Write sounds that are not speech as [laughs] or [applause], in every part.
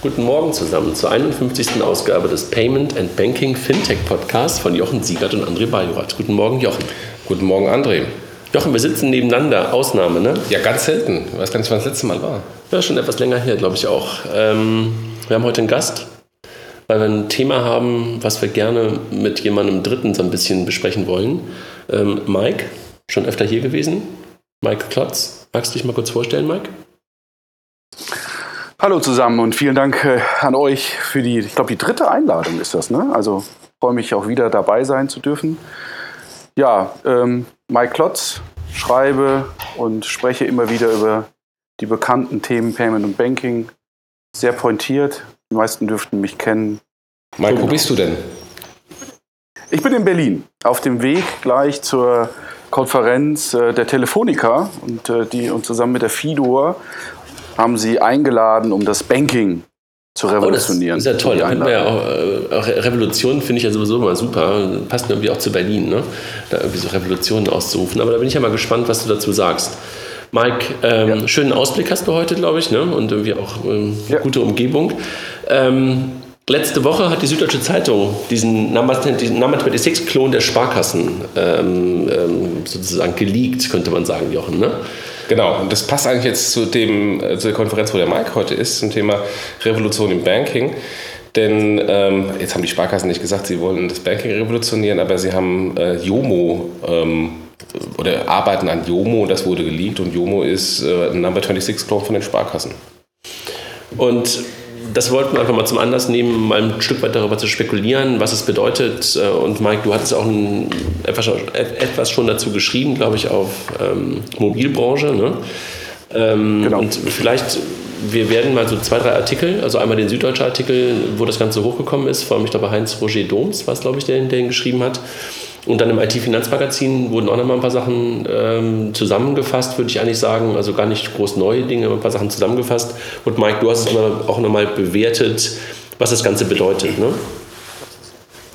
Guten Morgen zusammen zur 51. Ausgabe des Payment and Banking Fintech Podcasts von Jochen Siegert und André Bajorat. Guten Morgen, Jochen. Guten Morgen, André. Jochen, wir sitzen nebeneinander. Ausnahme, ne? Ja, ganz selten. Ich weiß gar nicht, wann das letzte Mal war. Ja, schon etwas länger her, glaube ich auch. Ähm, wir haben heute einen Gast, weil wir ein Thema haben, was wir gerne mit jemandem Dritten so ein bisschen besprechen wollen. Ähm, Mike, schon öfter hier gewesen. Mike Klotz. Magst du dich mal kurz vorstellen, Mike? Hallo zusammen und vielen Dank äh, an euch für die, ich glaube, die dritte Einladung ist das, ne? Also freue mich auch wieder dabei sein zu dürfen. Ja, ähm, Mike Klotz, schreibe und spreche immer wieder über die bekannten Themen Payment und Banking. Sehr pointiert. Die meisten dürften mich kennen. Mike, genau. wo bist du denn? Ich bin in Berlin, auf dem Weg gleich zur Konferenz äh, der Telefonica und äh, die und zusammen mit der FIDOR haben sie eingeladen, um das Banking zu revolutionieren. Oh, das ist ja toll. Da wir ja auch, äh, auch Revolution finde ich ja sowieso immer super. Passt irgendwie auch zu Berlin, ne? da irgendwie so Revolutionen auszurufen. Aber da bin ich ja mal gespannt, was du dazu sagst. Mike, ähm, ja. schönen Ausblick hast du heute, glaube ich, ne? und irgendwie auch ähm, ja. gute Umgebung. Ähm, letzte Woche hat die Süddeutsche Zeitung diesen Number, 26-Klon der Sparkassen ähm, ähm, sozusagen geleakt, könnte man sagen, Jochen. Ne? Genau, und das passt eigentlich jetzt zu, dem, äh, zu der Konferenz, wo der Mike heute ist, zum Thema Revolution im Banking. Denn ähm, jetzt haben die Sparkassen nicht gesagt, sie wollen das Banking revolutionieren, aber sie haben äh, Jomo ähm, oder arbeiten an Jomo, das wurde geleakt und Jomo ist äh, Number 26 Clone von den Sparkassen. Und das wollten wir einfach mal zum Anlass nehmen, mal ein Stück weit darüber zu spekulieren, was es bedeutet. Äh, und Mike, du hattest auch ein, etwas schon dazu geschrieben, glaube ich, auf ähm, Mobilbranche. Ne? Ähm, genau. Und vielleicht, wir werden mal so zwei, drei Artikel, also einmal den Süddeutsche Artikel, wo das Ganze hochgekommen ist, vor allem ich glaube Heinz Roger Doms, was glaube ich, der, der ihn geschrieben hat. Und dann im IT-Finanzmagazin wurden auch noch mal ein paar Sachen ähm, zusammengefasst, würde ich eigentlich sagen. Also gar nicht groß neue Dinge, aber ein paar Sachen zusammengefasst. Und Mike, du hast es auch noch mal bewertet, was das Ganze bedeutet. Ne?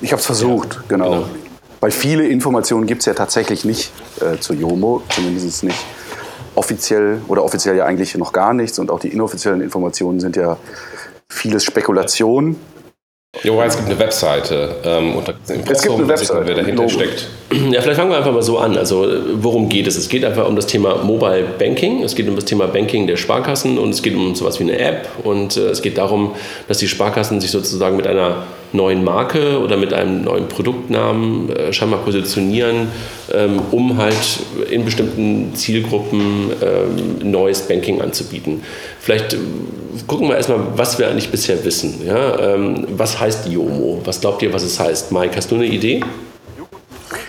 Ich habe es versucht, ja, genau. genau. Weil viele Informationen gibt es ja tatsächlich nicht äh, zu Jomo, zumindest nicht offiziell oder offiziell ja eigentlich noch gar nichts. Und auch die inoffiziellen Informationen sind ja vieles Spekulation. Jo, es gibt eine Webseite ähm, und es gibt eine Webseite, wer dahinter steckt. [clears throat] Ja, vielleicht fangen wir einfach mal so an. Also, worum geht es? Es geht einfach um das Thema Mobile Banking. Es geht um das Thema Banking der Sparkassen und es geht um sowas wie eine App. Und äh, es geht darum, dass die Sparkassen sich sozusagen mit einer neuen Marke oder mit einem neuen Produktnamen äh, scheinbar positionieren, ähm, um halt in bestimmten Zielgruppen ähm, neues Banking anzubieten. Vielleicht äh, gucken wir erstmal, was wir eigentlich bisher wissen. Ja? Ähm, was heißt Yomo? Was glaubt ihr, was es heißt? Mike, hast du eine Idee?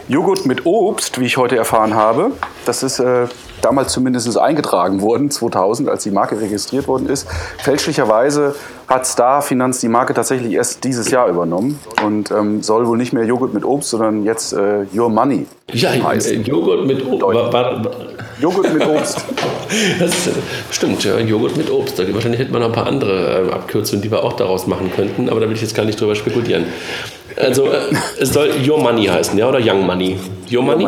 Joghurt mit Obst, wie ich heute erfahren habe. Das ist äh, damals zumindest eingetragen worden, 2000, als die Marke registriert worden ist. Fälschlicherweise hat Star Finanz die Marke tatsächlich erst dieses Jahr übernommen und ähm, soll wohl nicht mehr Joghurt mit Obst, sondern jetzt äh, Your Money ja, heißen. Äh, Joghurt mit Obst. Joghurt mit Obst. das ist, stimmt, ja, Joghurt mit Obst. Wahrscheinlich hätte man noch ein paar andere äh, Abkürzungen, die wir auch daraus machen könnten, aber da will ich jetzt gar nicht drüber spekulieren. Also äh, es soll Your Money heißen, ja, oder Young Money? Your Money?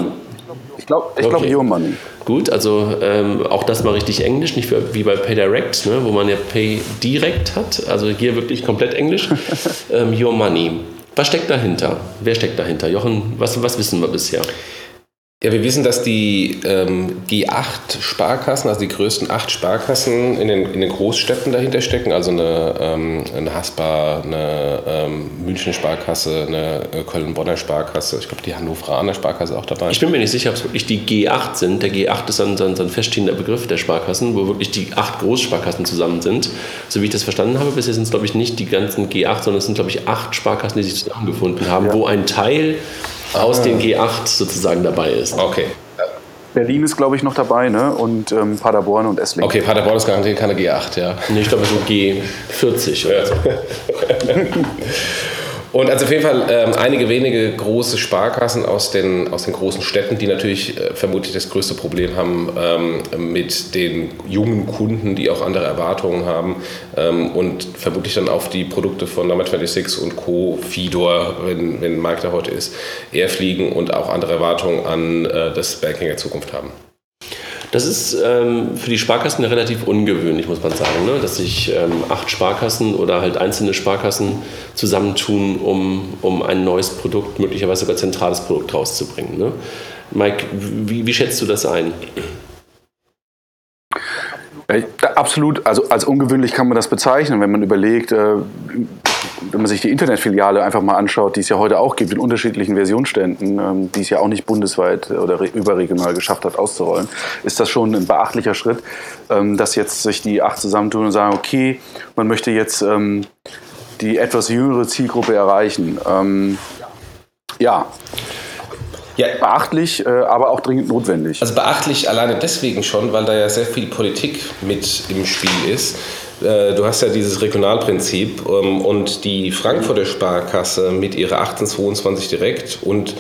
Ich glaube, ich okay. Your Money. Gut, also ähm, auch das mal richtig Englisch, nicht wie bei PayDirect, ne, wo man ja Pay Direct hat. Also hier wirklich komplett Englisch. [laughs] ähm, Your Money. Was steckt dahinter? Wer steckt dahinter? Jochen, was, was wissen wir bisher? Ja, wir wissen, dass die ähm, G8-Sparkassen, also die größten acht Sparkassen in den, in den Großstädten dahinter stecken. Also eine, ähm, eine Haspa, eine ähm, München Sparkasse, eine äh, Köln-Bonner Sparkasse. Ich glaube, die Hannoveraner Sparkasse auch dabei. Ich bin mir nicht sicher, ob es wirklich die G8 sind. Der G8 ist ein, ein, ein feststehender Begriff der Sparkassen, wo wirklich die acht Großsparkassen zusammen sind. So wie ich das verstanden habe, bisher sind es, glaube ich, nicht die ganzen G8, sondern es sind, glaube ich, acht Sparkassen, die sich zusammengefunden haben, ja. wo ein Teil aus den G8 sozusagen dabei ist. Okay. Berlin ist, glaube ich, noch dabei, ne? Und ähm, Paderborn und Esslingen. Okay, Paderborn ist garantiert keine G8, ja. Nee, ich glaube, so G40 oder so. [laughs] Und also auf jeden Fall ähm, einige wenige große Sparkassen aus den, aus den großen Städten, die natürlich äh, vermutlich das größte Problem haben ähm, mit den jungen Kunden, die auch andere Erwartungen haben ähm, und vermutlich dann auf die Produkte von Number 26 und Co., Fidor, wenn, wenn Markt da heute ist, eher fliegen und auch andere Erwartungen an äh, das Banking der Zukunft haben. Das ist ähm, für die Sparkassen relativ ungewöhnlich, muss man sagen, ne? dass sich ähm, acht Sparkassen oder halt einzelne Sparkassen zusammentun, um, um ein neues Produkt, möglicherweise sogar zentrales Produkt rauszubringen. Ne? Mike, wie, wie schätzt du das ein? Absolut, also als ungewöhnlich kann man das bezeichnen, wenn man überlegt, äh, wenn man sich die Internetfiliale einfach mal anschaut, die es ja heute auch gibt in unterschiedlichen Versionsständen, ähm, die es ja auch nicht bundesweit oder überregional geschafft hat auszurollen, ist das schon ein beachtlicher Schritt, ähm, dass jetzt sich die acht zusammentun und sagen, okay, man möchte jetzt ähm, die etwas jüngere Zielgruppe erreichen. ja, ja. Beachtlich, äh, aber auch dringend notwendig. Also beachtlich alleine deswegen schon, weil da ja sehr viel Politik mit im Spiel ist. Äh, du hast ja dieses Regionalprinzip ähm, und die Frankfurter Sparkasse mit ihrer 1822 direkt und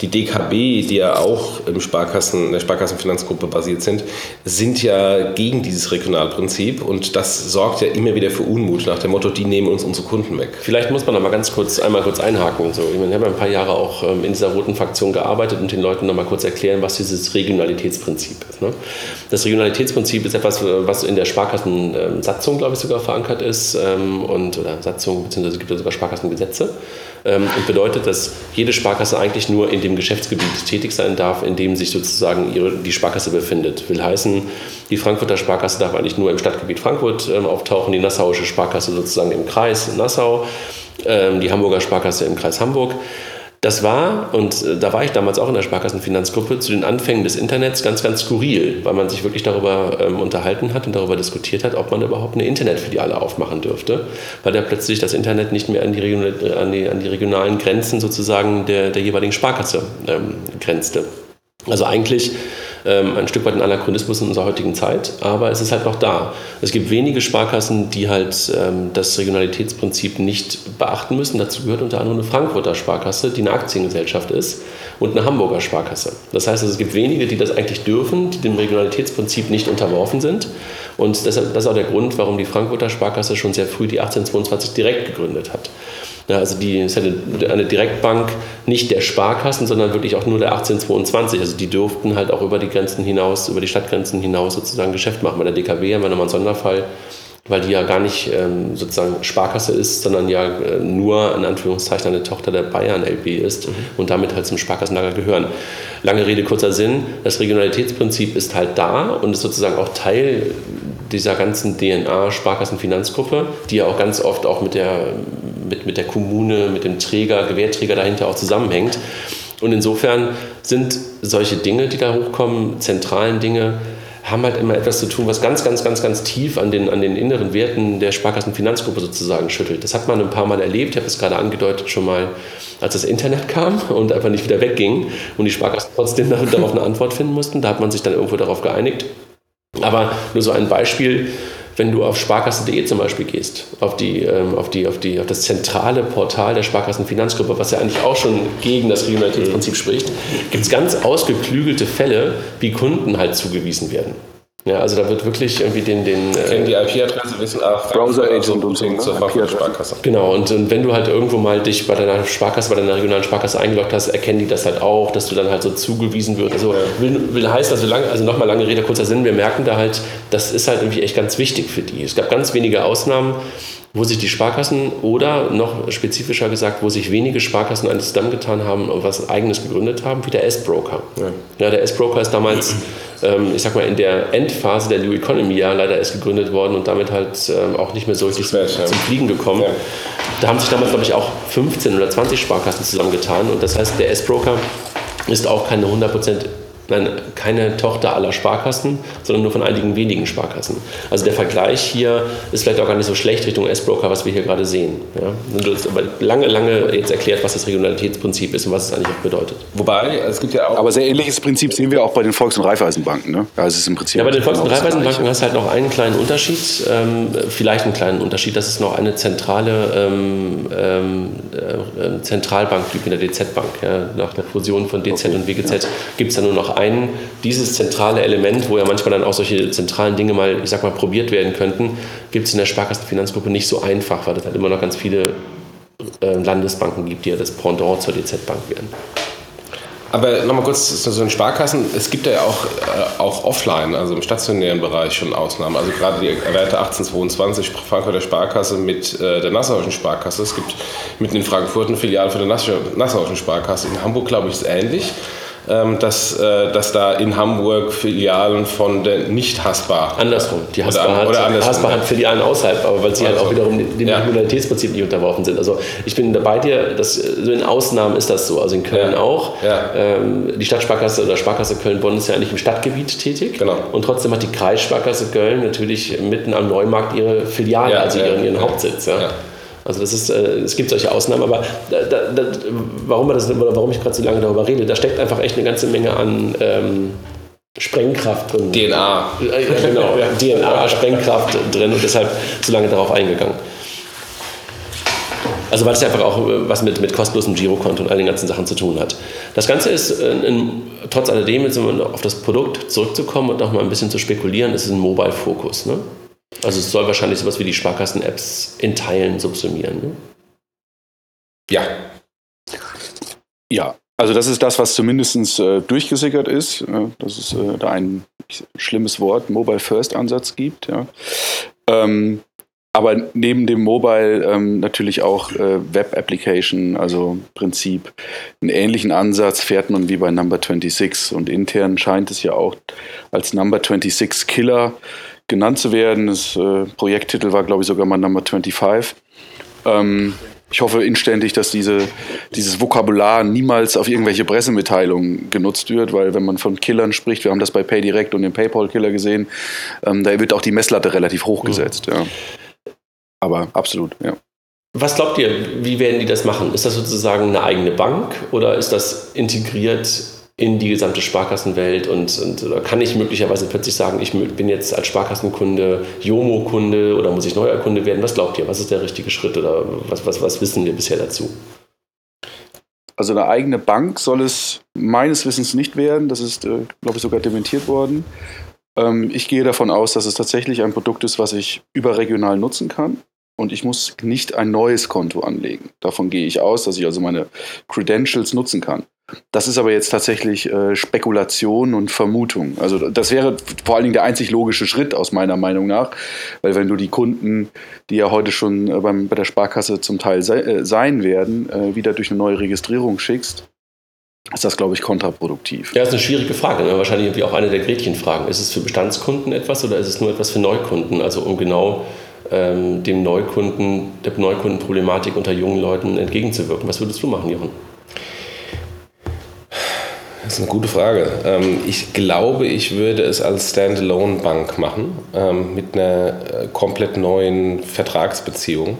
die DKB, die ja auch im Sparkassen, in der Sparkassenfinanzgruppe basiert sind, sind ja gegen dieses Regionalprinzip und das sorgt ja immer wieder für Unmut nach dem Motto, die nehmen uns unsere Kunden weg. Vielleicht muss man da mal ganz kurz einmal kurz einhaken. So, ich, meine, ich habe ein paar Jahre auch ähm, in dieser roten Fraktion gearbeitet und den Leuten noch mal kurz erklären, was dieses Regionalitätsprinzip ist. Ne? Das Regionalitätsprinzip ist etwas, was in der Sparkassensatzung, glaube ich, sogar verankert ist ähm, und oder Satzung beziehungsweise gibt es sogar Sparkassengesetze ähm, und bedeutet, dass jede Sparkasse eigentlich nur in dem Geschäftsgebiet tätig sein darf, in dem sich sozusagen ihre, die Sparkasse befindet. Will heißen, die Frankfurter Sparkasse darf eigentlich nur im Stadtgebiet Frankfurt ähm, auftauchen, die Nassauische Sparkasse sozusagen im Kreis Nassau, ähm, die Hamburger Sparkasse im Kreis Hamburg. Das war, und äh, da war ich damals auch in der Sparkassenfinanzgruppe, zu den Anfängen des Internets ganz, ganz skurril, weil man sich wirklich darüber ähm, unterhalten hat und darüber diskutiert hat, ob man überhaupt eine Internetfiliale aufmachen dürfte, weil da plötzlich das Internet nicht mehr an die, an die, an die regionalen Grenzen sozusagen der, der jeweiligen Sparkasse ähm, grenzte. Also eigentlich ähm, ein Stück weit ein Anachronismus in unserer heutigen Zeit, aber es ist halt noch da. Es gibt wenige Sparkassen, die halt ähm, das Regionalitätsprinzip nicht beachten müssen. Dazu gehört unter anderem eine Frankfurter Sparkasse, die eine Aktiengesellschaft ist, und eine Hamburger Sparkasse. Das heißt, also, es gibt wenige, die das eigentlich dürfen, die dem Regionalitätsprinzip nicht unterworfen sind. Und deshalb, das ist auch der Grund, warum die Frankfurter Sparkasse schon sehr früh die 1822 direkt gegründet hat. Ja, also die ist eine, eine Direktbank nicht der Sparkassen, sondern wirklich auch nur der 1822. Also die durften halt auch über die Grenzen hinaus, über die Stadtgrenzen hinaus sozusagen Geschäft machen. Bei der DKW haben wir nochmal einen Sonderfall, weil die ja gar nicht ähm, sozusagen Sparkasse ist, sondern ja äh, nur in Anführungszeichen eine Tochter der Bayern LB ist mhm. und damit halt zum Sparkassenlager gehören. Lange Rede, kurzer Sinn, das Regionalitätsprinzip ist halt da und ist sozusagen auch Teil dieser ganzen DNA Sparkassenfinanzgruppe, die ja auch ganz oft auch mit der mit, mit der Kommune, mit dem Träger, Gewährträger dahinter auch zusammenhängt. Und insofern sind solche Dinge, die da hochkommen, zentralen Dinge, haben halt immer etwas zu tun, was ganz, ganz, ganz, ganz tief an den, an den inneren Werten der Sparkassenfinanzgruppe sozusagen schüttelt. Das hat man ein paar Mal erlebt. Ich habe es gerade angedeutet schon mal, als das Internet kam und einfach nicht wieder wegging und die Sparkassen trotzdem [laughs] darauf eine Antwort finden mussten. Da hat man sich dann irgendwo darauf geeinigt. Aber nur so ein Beispiel wenn du auf sparkasse.de zum Beispiel gehst, auf, die, ähm, auf, die, auf, die, auf das zentrale Portal der Sparkassenfinanzgruppe, was ja eigentlich auch schon gegen das Regionalitätsprinzip spricht, gibt es ganz ausgeklügelte Fälle, wie Kunden halt zugewiesen werden. Ja, also da wird wirklich irgendwie den... den äh, Kennen die IP-Adresse, wissen auch Browser Agent und so, ne? zur Sparkasse. Genau, und, und, wenn du halt irgendwo mal dich bei deiner Sparkasse, bei deiner regionalen Sparkasse eingeloggt hast, erkennen die das halt auch, dass du dann halt so zugewiesen wirst. Also ja. will, will heißen, also, lang, also nochmal lange Rede, kurzer Sinn, wir merken da halt, das ist halt irgendwie echt ganz wichtig für die. Es gab ganz wenige Ausnahmen, wo sich die Sparkassen oder noch spezifischer gesagt, wo sich wenige Sparkassen eines zusammengetan haben und was eigenes gegründet haben, wie der S-Broker. Ja. ja. der S-Broker ist damals, [clears throat] ich sag mal, in der Endphase der New Economy ja leider erst gegründet worden und damit halt ähm, auch nicht mehr so richtig zum, zum Fliegen gekommen. Ja. Da haben sich damals, glaube ich, auch 15 oder 20 Sparkassen zusammengetan und das heißt, der S-Broker ist auch keine 100% Nein, keine Tochter aller Sparkassen, sondern nur von einigen wenigen Sparkassen. Also der Vergleich hier ist vielleicht auch gar nicht so schlecht Richtung S-Broker, was wir hier gerade sehen. Ja? Du hast aber lange, lange jetzt erklärt, was das Regionalitätsprinzip ist und was es eigentlich auch bedeutet. Wobei, es gibt ja auch... Aber sehr ähnliches Prinzip sehen wir auch bei den Volks- und Raiffeisenbanken. Ne? Also es ist im Prinzip ja, bei den Volks- und Raiffeisenbanken hast du halt noch einen kleinen Unterschied, ähm, vielleicht einen kleinen Unterschied, dass es noch eine zentrale ähm, ähm, äh, Zentralbank gibt in der DZ-Bank. Ja? Nach der Fusion von DZ okay. und WGZ ja. gibt es da nur noch einen, dieses zentrale Element, wo ja manchmal dann auch solche zentralen Dinge mal, ich sag mal, probiert werden könnten, gibt es in der Sparkassenfinanzgruppe nicht so einfach, weil es halt immer noch ganz viele äh, Landesbanken gibt, die ja das Pendant zur DZ-Bank werden. Aber nochmal kurz zu den Sparkassen. Es gibt ja auch, äh, auch offline, also im stationären Bereich schon Ausnahmen. Also gerade die erwähnte 1822 Frankfurter Sparkasse mit äh, der Nassauischen Sparkasse. Es gibt mitten in Frankfurt eine Filiale für die Nassauischen Sparkasse. In Hamburg, glaube ich, ist ähnlich. Ähm, dass, äh, dass da in Hamburg Filialen von der nicht Haspa. Andersrum. Die Haspa, oder, hat, oder andersrum, Haspa hat Filialen außerhalb, aber weil sie also, halt auch wiederum dem ja. Modalitätsprinzip nicht unterworfen sind. Also ich bin da bei dir, dass, so in Ausnahmen ist das so. Also in Köln ja. auch. Ja. Ähm, die Stadtsparkasse oder Sparkasse Köln-Bonn ist ja eigentlich im Stadtgebiet tätig. Genau. Und trotzdem hat die Kreissparkasse Köln natürlich mitten am Neumarkt ihre Filiale, also ihren, ihren Hauptsitz. Also das ist, äh, es gibt solche Ausnahmen, aber da, da, warum, das, warum ich gerade so lange darüber rede, da steckt einfach echt eine ganze Menge an ähm, Sprengkraft drin. DNA. Äh, genau, [laughs] DNA, Sprengkraft drin und deshalb so lange darauf eingegangen. Also weil es einfach auch äh, was mit, mit kostenlosem Girokonto und all den ganzen Sachen zu tun hat. Das Ganze ist, äh, in, trotz alledem, jetzt um auf das Produkt zurückzukommen und noch mal ein bisschen zu spekulieren, ist ein Mobile-Fokus. Ne? Also es soll wahrscheinlich sowas wie die Sparkassen-Apps in Teilen subsumieren. Ne? Ja. Ja, also das ist das, was zumindest äh, durchgesickert ist, äh, dass es äh, da ein schlimmes Wort, Mobile First Ansatz gibt. Ja. Ähm, aber neben dem Mobile ähm, natürlich auch äh, Web Application, also Prinzip. Einen ähnlichen Ansatz fährt man wie bei Number 26 und intern scheint es ja auch als Number 26 Killer genannt zu werden. Das äh, Projekttitel war, glaube ich, sogar mal Number 25. Ähm, ich hoffe inständig, dass diese, dieses Vokabular niemals auf irgendwelche Pressemitteilungen genutzt wird, weil wenn man von Killern spricht, wir haben das bei PayDirect und dem PayPal-Killer gesehen, ähm, da wird auch die Messlatte relativ hoch gesetzt. Mhm. Ja. Aber absolut, ja. Was glaubt ihr, wie werden die das machen? Ist das sozusagen eine eigene Bank oder ist das integriert in die gesamte Sparkassenwelt und, und kann ich möglicherweise plötzlich sagen, ich bin jetzt als Sparkassenkunde Jomo-Kunde oder muss ich neuer Kunde werden? Was glaubt ihr? Was ist der richtige Schritt oder was, was, was wissen wir bisher dazu? Also eine eigene Bank soll es meines Wissens nicht werden. Das ist, äh, glaube ich, sogar dementiert worden. Ähm, ich gehe davon aus, dass es tatsächlich ein Produkt ist, was ich überregional nutzen kann. Und ich muss nicht ein neues Konto anlegen. Davon gehe ich aus, dass ich also meine Credentials nutzen kann. Das ist aber jetzt tatsächlich äh, Spekulation und Vermutung. Also das wäre vor allen Dingen der einzig logische Schritt aus meiner Meinung nach, weil wenn du die Kunden, die ja heute schon äh, beim, bei der Sparkasse zum Teil se äh, sein werden, äh, wieder durch eine neue Registrierung schickst, ist das, glaube ich, kontraproduktiv. Ja, das ist eine schwierige Frage. Ne? Wahrscheinlich irgendwie auch eine der Gretchenfragen. Ist es für Bestandskunden etwas oder ist es nur etwas für Neukunden? Also um genau ähm, dem Neukunden, der Neukundenproblematik unter jungen Leuten entgegenzuwirken. Was würdest du machen, Jochen? Das ist eine gute Frage. Ähm, ich glaube, ich würde es als Standalone-Bank machen, ähm, mit einer äh, komplett neuen Vertragsbeziehung.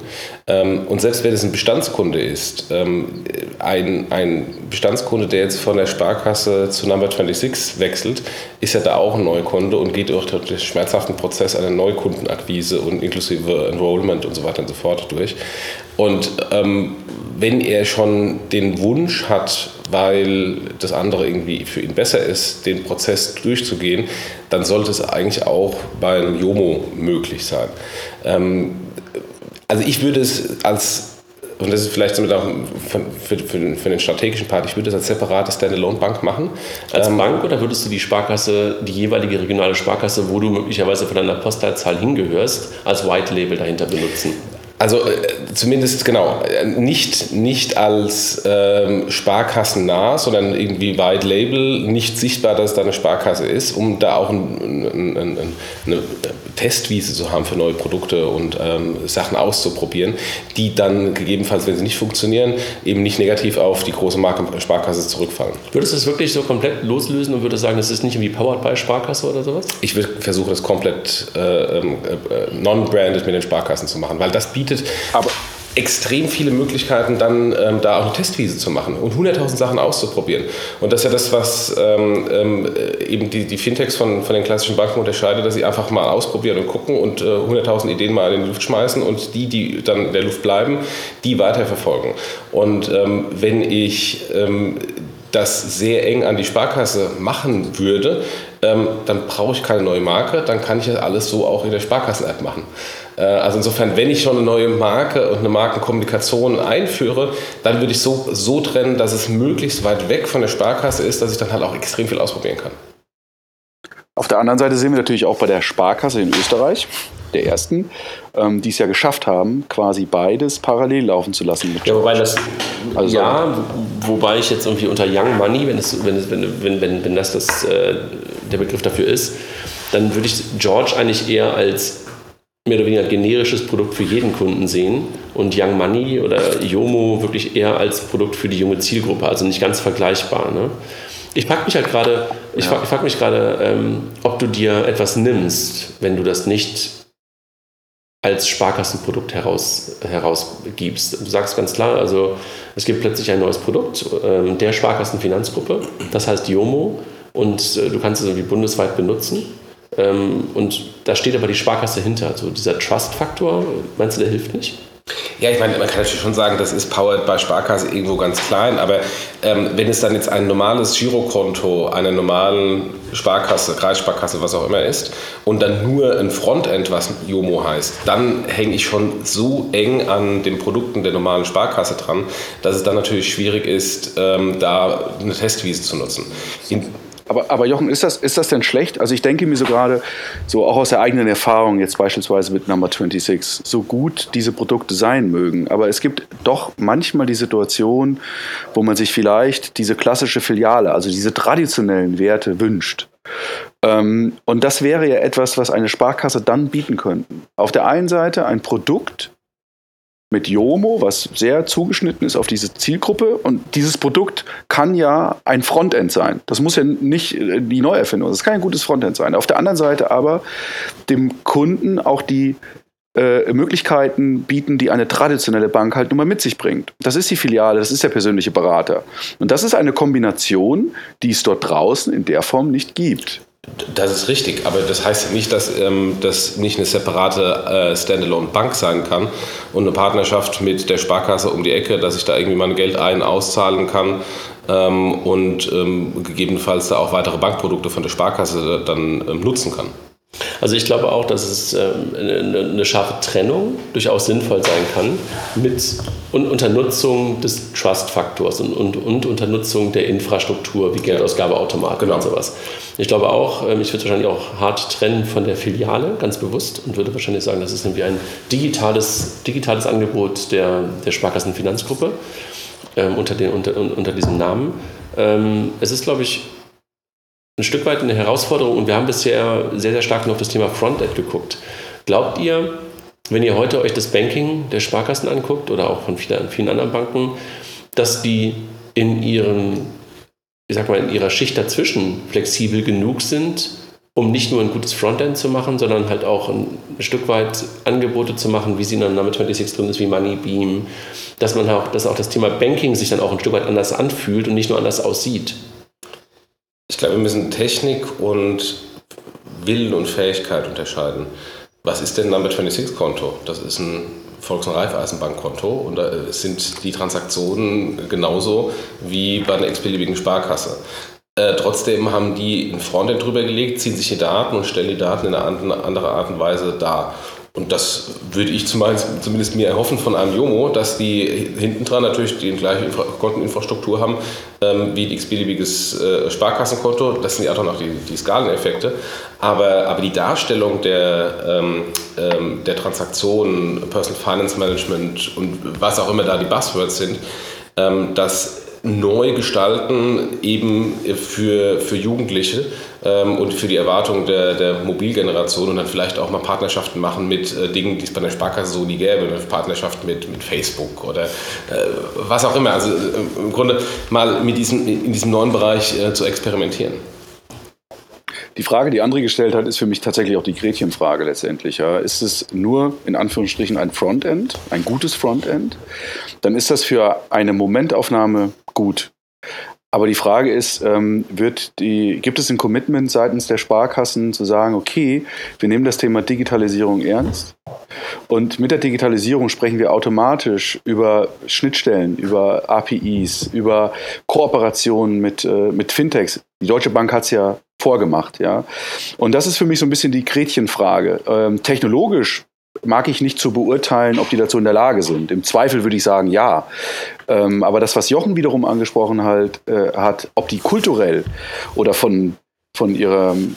Ähm, und selbst wenn es ein Bestandskunde ist, ein, Bestandskunde, der jetzt von der Sparkasse zu Number 26 wechselt, ist ja da auch ein Neukunde und geht durch den schmerzhaften Prozess einer Neukundenakquise und inklusive Enrollment und so weiter und so fort durch. Und wenn er schon den Wunsch hat, weil das andere irgendwie für ihn besser ist, den Prozess durchzugehen, dann sollte es eigentlich auch beim Jomo möglich sein. Ähm, also ich würde es als und das ist vielleicht somit auch für, für, für, den strategischen Part, ich würde das als separate Standalone-Bank machen. Als ähm, Bank oder würdest du die Sparkasse, die jeweilige regionale Sparkasse, wo du möglicherweise von deiner Postleitzahl hingehörst, als White Label dahinter benutzen? Also äh, zumindest genau, nicht, nicht als ähm, Sparkassennah, sondern irgendwie White Label, nicht sichtbar, dass es da eine Sparkasse ist, um da auch ein, ein, ein, eine Testwiese zu haben für neue Produkte und ähm, Sachen auszuprobieren, die dann gegebenenfalls, wenn sie nicht funktionieren, eben nicht negativ auf die große Marke Sparkasse zurückfallen. Würdest du es wirklich so komplett loslösen und würdest sagen, das ist nicht irgendwie powered by Sparkasse oder sowas? Ich würde versuchen, das komplett äh, ähm, äh, non-branded mit den Sparkassen zu machen, weil das bietet bietet aber extrem viele Möglichkeiten, dann ähm, da auch eine Testwiese zu machen und 100.000 Sachen auszuprobieren. Und das ist ja das, was ähm, ähm, eben die, die Fintechs von, von den klassischen Banken unterscheidet, dass sie einfach mal ausprobieren und gucken und äh, 100.000 Ideen mal in die Luft schmeißen und die, die dann in der Luft bleiben, die weiterverfolgen. Und ähm, wenn ich ähm, das sehr eng an die Sparkasse machen würde, ähm, dann brauche ich keine neue Marke, dann kann ich das alles so auch in der Sparkassen-App machen. Äh, also insofern, wenn ich schon eine neue Marke und eine Markenkommunikation einführe, dann würde ich so, so trennen, dass es möglichst weit weg von der Sparkasse ist, dass ich dann halt auch extrem viel ausprobieren kann. Auf der anderen Seite sehen wir natürlich auch bei der Sparkasse in Österreich, der ersten, ähm, die es ja geschafft haben, quasi beides parallel laufen zu lassen. ja, wobei das, also, ja, wobei ich jetzt irgendwie unter Young Money, wenn, es, wenn, es, wenn, wenn, wenn, wenn das, das äh, der Begriff dafür ist, dann würde ich George eigentlich eher als mehr oder weniger generisches Produkt für jeden Kunden sehen und Young Money oder Yomo wirklich eher als Produkt für die junge Zielgruppe, also nicht ganz vergleichbar. Ne? Ich frage mich halt gerade, ich ja. frage frag mich gerade, ähm, ob du dir etwas nimmst, wenn du das nicht als Sparkassenprodukt heraus, herausgibst. Du sagst ganz klar, also es gibt plötzlich ein neues Produkt ähm, der Sparkassenfinanzgruppe, das heißt Yomo und äh, du kannst es irgendwie bundesweit benutzen. Ähm, und da steht aber die Sparkasse hinter. Also dieser Trust-Faktor, meinst du, der hilft nicht? Ja, ich meine, man kann natürlich schon sagen, das ist powered bei Sparkasse irgendwo ganz klein, aber ähm, wenn es dann jetzt ein normales Girokonto einer normalen Sparkasse, Kreissparkasse, was auch immer ist, und dann nur ein Frontend, was Jomo heißt, dann hänge ich schon so eng an den Produkten der normalen Sparkasse dran, dass es dann natürlich schwierig ist, ähm, da eine Testwiese zu nutzen. In aber, aber Jochen, ist das, ist das denn schlecht? Also ich denke mir so gerade, so auch aus der eigenen Erfahrung, jetzt beispielsweise mit Number 26, so gut diese Produkte sein mögen. Aber es gibt doch manchmal die Situation, wo man sich vielleicht diese klassische Filiale, also diese traditionellen Werte wünscht. Ähm, und das wäre ja etwas, was eine Sparkasse dann bieten könnte. Auf der einen Seite ein Produkt, mit Yomo, was sehr zugeschnitten ist auf diese Zielgruppe. Und dieses Produkt kann ja ein Frontend sein. Das muss ja nicht äh, die Neuerfindung, das kann ein gutes Frontend sein. Auf der anderen Seite aber dem Kunden auch die äh, Möglichkeiten bieten, die eine traditionelle Bank halt nun mal mit sich bringt. Das ist die Filiale, das ist der persönliche Berater. Und das ist eine Kombination, die es dort draußen in der Form nicht gibt. Das ist richtig, aber das heißt nicht, dass ähm, das nicht eine separate äh, Standalone-Bank sein kann und eine Partnerschaft mit der Sparkasse um die Ecke, dass ich da irgendwie mein Geld ein- auszahlen kann ähm, und ähm, gegebenenfalls da auch weitere Bankprodukte von der Sparkasse dann ähm, nutzen kann. Also ich glaube auch, dass es ähm, eine scharfe Trennung durchaus sinnvoll sein kann mit und unter Nutzung des Trust-Faktors und, und, und unter Nutzung der Infrastruktur wie Geldausgabeautomaten genau. und sowas. Ich glaube auch, ähm, ich würde wahrscheinlich auch hart trennen von der Filiale, ganz bewusst, und würde wahrscheinlich sagen, das ist irgendwie ein digitales, digitales Angebot der, der Sparkassenfinanzgruppe ähm, unter, den, unter, unter diesem Namen. Ähm, es ist, glaube ich, ein Stück weit eine Herausforderung und wir haben bisher sehr, sehr stark nur auf das Thema Frontend geguckt. Glaubt ihr, wenn ihr heute euch das Banking der Sparkassen anguckt oder auch von vielen, vielen anderen Banken, dass die in ihren, ich sag mal, in ihrer Schicht dazwischen flexibel genug sind, um nicht nur ein gutes Frontend zu machen, sondern halt auch ein, Stück weit Angebote zu machen, wie sie in der Number 26 drin ist, wie Moneybeam, dass man auch, dass auch das Thema Banking sich dann auch ein Stück weit anders anfühlt und nicht nur anders aussieht. Ich glaube, wir müssen Technik und Willen und Fähigkeit unterscheiden. Was ist denn ein Number 26 Konto? Das ist ein Volks- und Raiffeisenbankkonto und da sind die Transaktionen genauso wie bei einer x-beliebigen Sparkasse. Äh, trotzdem haben die ein Frontend drüber gelegt, ziehen sich die Daten und stellen die Daten in eine andere Art und Weise dar. Und das würde ich zumindest mir erhoffen von einem Jomo, dass die hinten dran natürlich die gleiche Infra Konteninfrastruktur haben ähm, wie ein x-beliebiges äh, Sparkassenkonto. Das sind ja auch noch die, die Skaleneffekte. Aber, aber die Darstellung der, ähm, ähm, der Transaktionen, Personal Finance Management und was auch immer da die Buzzwords sind, ähm, das neu gestalten, eben für, für Jugendliche ähm, und für die Erwartungen der, der Mobilgeneration und dann vielleicht auch mal Partnerschaften machen mit äh, Dingen, die es bei der Sparkasse so nie gäbe, eine Partnerschaft mit, mit Facebook oder äh, was auch immer. Also äh, im Grunde mal mit diesem, in diesem neuen Bereich äh, zu experimentieren. Die Frage, die André gestellt hat, ist für mich tatsächlich auch die Gretchenfrage letztendlich. Ja. Ist es nur in Anführungsstrichen ein Frontend, ein gutes Frontend? Dann ist das für eine Momentaufnahme gut. Aber die Frage ist, ähm, wird die, gibt es ein Commitment seitens der Sparkassen zu sagen, okay, wir nehmen das Thema Digitalisierung ernst und mit der Digitalisierung sprechen wir automatisch über Schnittstellen, über APIs, über Kooperationen mit, äh, mit Fintechs. Die Deutsche Bank hat es ja vorgemacht, ja. Und das ist für mich so ein bisschen die Gretchenfrage. Ähm, technologisch mag ich nicht zu beurteilen, ob die dazu in der Lage sind. Im Zweifel würde ich sagen, ja. Ähm, aber das, was Jochen wiederum angesprochen halt, äh, hat, ob die kulturell oder von, von, ihrem,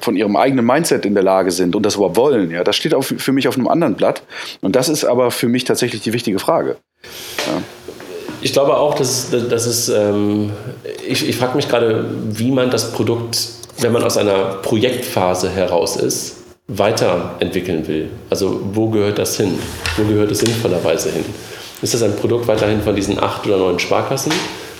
von ihrem eigenen Mindset in der Lage sind und das überhaupt wollen, ja, das steht auf, für mich auf einem anderen Blatt. Und das ist aber für mich tatsächlich die wichtige Frage. Ja. Ich glaube auch, dass, dass es, ähm, ich, ich frage mich gerade, wie man das Produkt, wenn man aus einer Projektphase heraus ist, weiterentwickeln will. Also wo gehört das hin? Wo gehört es sinnvollerweise hin? Ist das ein Produkt weiterhin von diesen acht oder neun Sparkassen?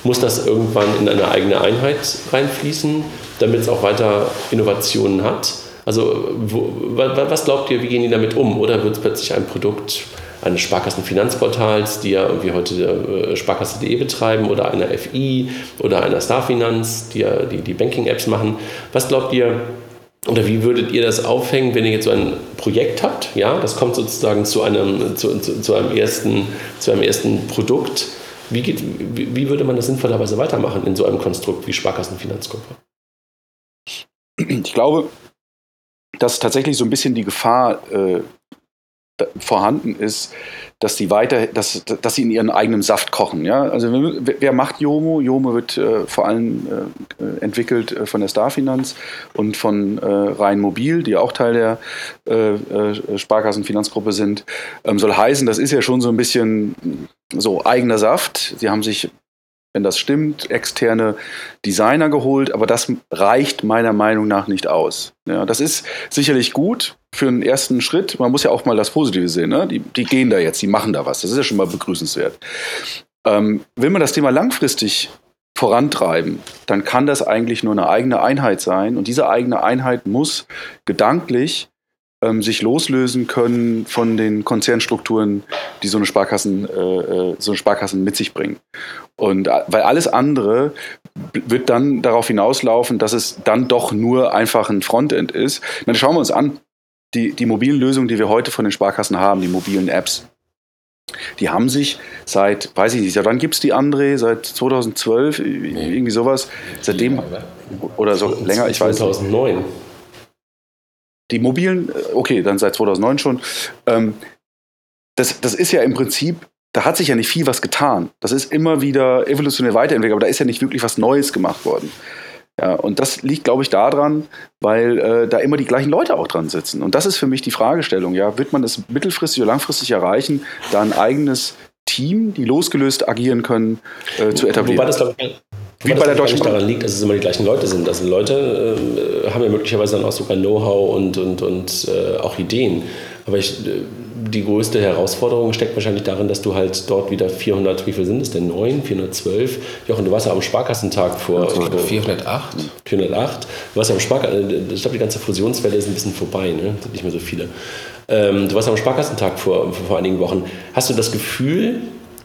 Muss das irgendwann in eine eigene Einheit reinfließen, damit es auch weiter Innovationen hat? Also wo, was glaubt ihr, wie gehen die damit um? Oder wird es plötzlich ein Produkt eines Sparkassenfinanzportals, die ja irgendwie heute äh, Sparkasse.de betreiben oder einer FI oder einer Starfinanz, die ja die, die Banking-Apps machen? Was glaubt ihr, oder wie würdet ihr das aufhängen, wenn ihr jetzt so ein Projekt habt? Ja, das kommt sozusagen zu einem, zu, zu, zu einem, ersten, zu einem ersten Produkt. Wie, geht, wie, wie, würde man das sinnvollerweise weitermachen in so einem Konstrukt wie Sparkassenfinanzgruppe? Ich glaube, dass tatsächlich so ein bisschen die Gefahr äh, vorhanden ist, dass sie weiter, dass, dass sie in ihren eigenen Saft kochen. Ja? Also wer macht Jomo? Jomo wird äh, vor allem äh, entwickelt äh, von der Starfinanz und von äh, Rhein Mobil, die auch Teil der äh, äh, Sparkassenfinanzgruppe sind. Ähm, soll heißen, das ist ja schon so ein bisschen so eigener Saft. Sie haben sich wenn das stimmt, externe Designer geholt, aber das reicht meiner Meinung nach nicht aus. Ja, das ist sicherlich gut für einen ersten Schritt. Man muss ja auch mal das Positive sehen. Ne? Die, die gehen da jetzt, die machen da was. Das ist ja schon mal begrüßenswert. Ähm, will man das Thema langfristig vorantreiben, dann kann das eigentlich nur eine eigene Einheit sein. Und diese eigene Einheit muss gedanklich ähm, sich loslösen können von den Konzernstrukturen, die so eine Sparkassen, äh, äh so eine Sparkassen mit sich bringen. Und äh, weil alles andere wird dann darauf hinauslaufen, dass es dann doch nur einfach ein Frontend ist. Dann schauen wir uns an, die, die mobilen Lösungen, die wir heute von den Sparkassen haben, die mobilen Apps, die haben sich seit, weiß ich nicht, seit wann gibt es die André? Seit 2012, nee. irgendwie sowas. Seitdem, oder so länger, ich 2009. weiß 2009. Die mobilen, äh, okay, dann seit 2009 schon. Ähm, das, das ist ja im Prinzip, da hat sich ja nicht viel was getan. Das ist immer wieder evolutionär weiterentwickelt, aber da ist ja nicht wirklich was Neues gemacht worden. Ja, und das liegt, glaube ich, daran, weil äh, da immer die gleichen Leute auch dran sitzen. Und das ist für mich die Fragestellung. Ja, wird man es mittelfristig oder langfristig erreichen, da ein eigenes Team, die losgelöst agieren können, äh, zu etablieren? Wobei das, glaube ich, wie bei der Deutschen Bank. daran liegt, dass es immer die gleichen Leute sind. Also Leute äh, haben ja möglicherweise dann auch sogar Know-how und, und, und äh, auch Ideen. Aber ich, äh, die größte Herausforderung steckt wahrscheinlich darin, dass du halt dort wieder 400, wie viel sind es denn? 9, 412? Jochen, du warst ja am Sparkassentag vor. Also 408? 408. Du warst ja am Sparkassentag, äh, ich glaube, die ganze Fusionswelle ist ein bisschen vorbei, ne? sind nicht mehr so viele. Ähm, du warst am Sparkassentag vor, vor einigen Wochen. Hast du das Gefühl,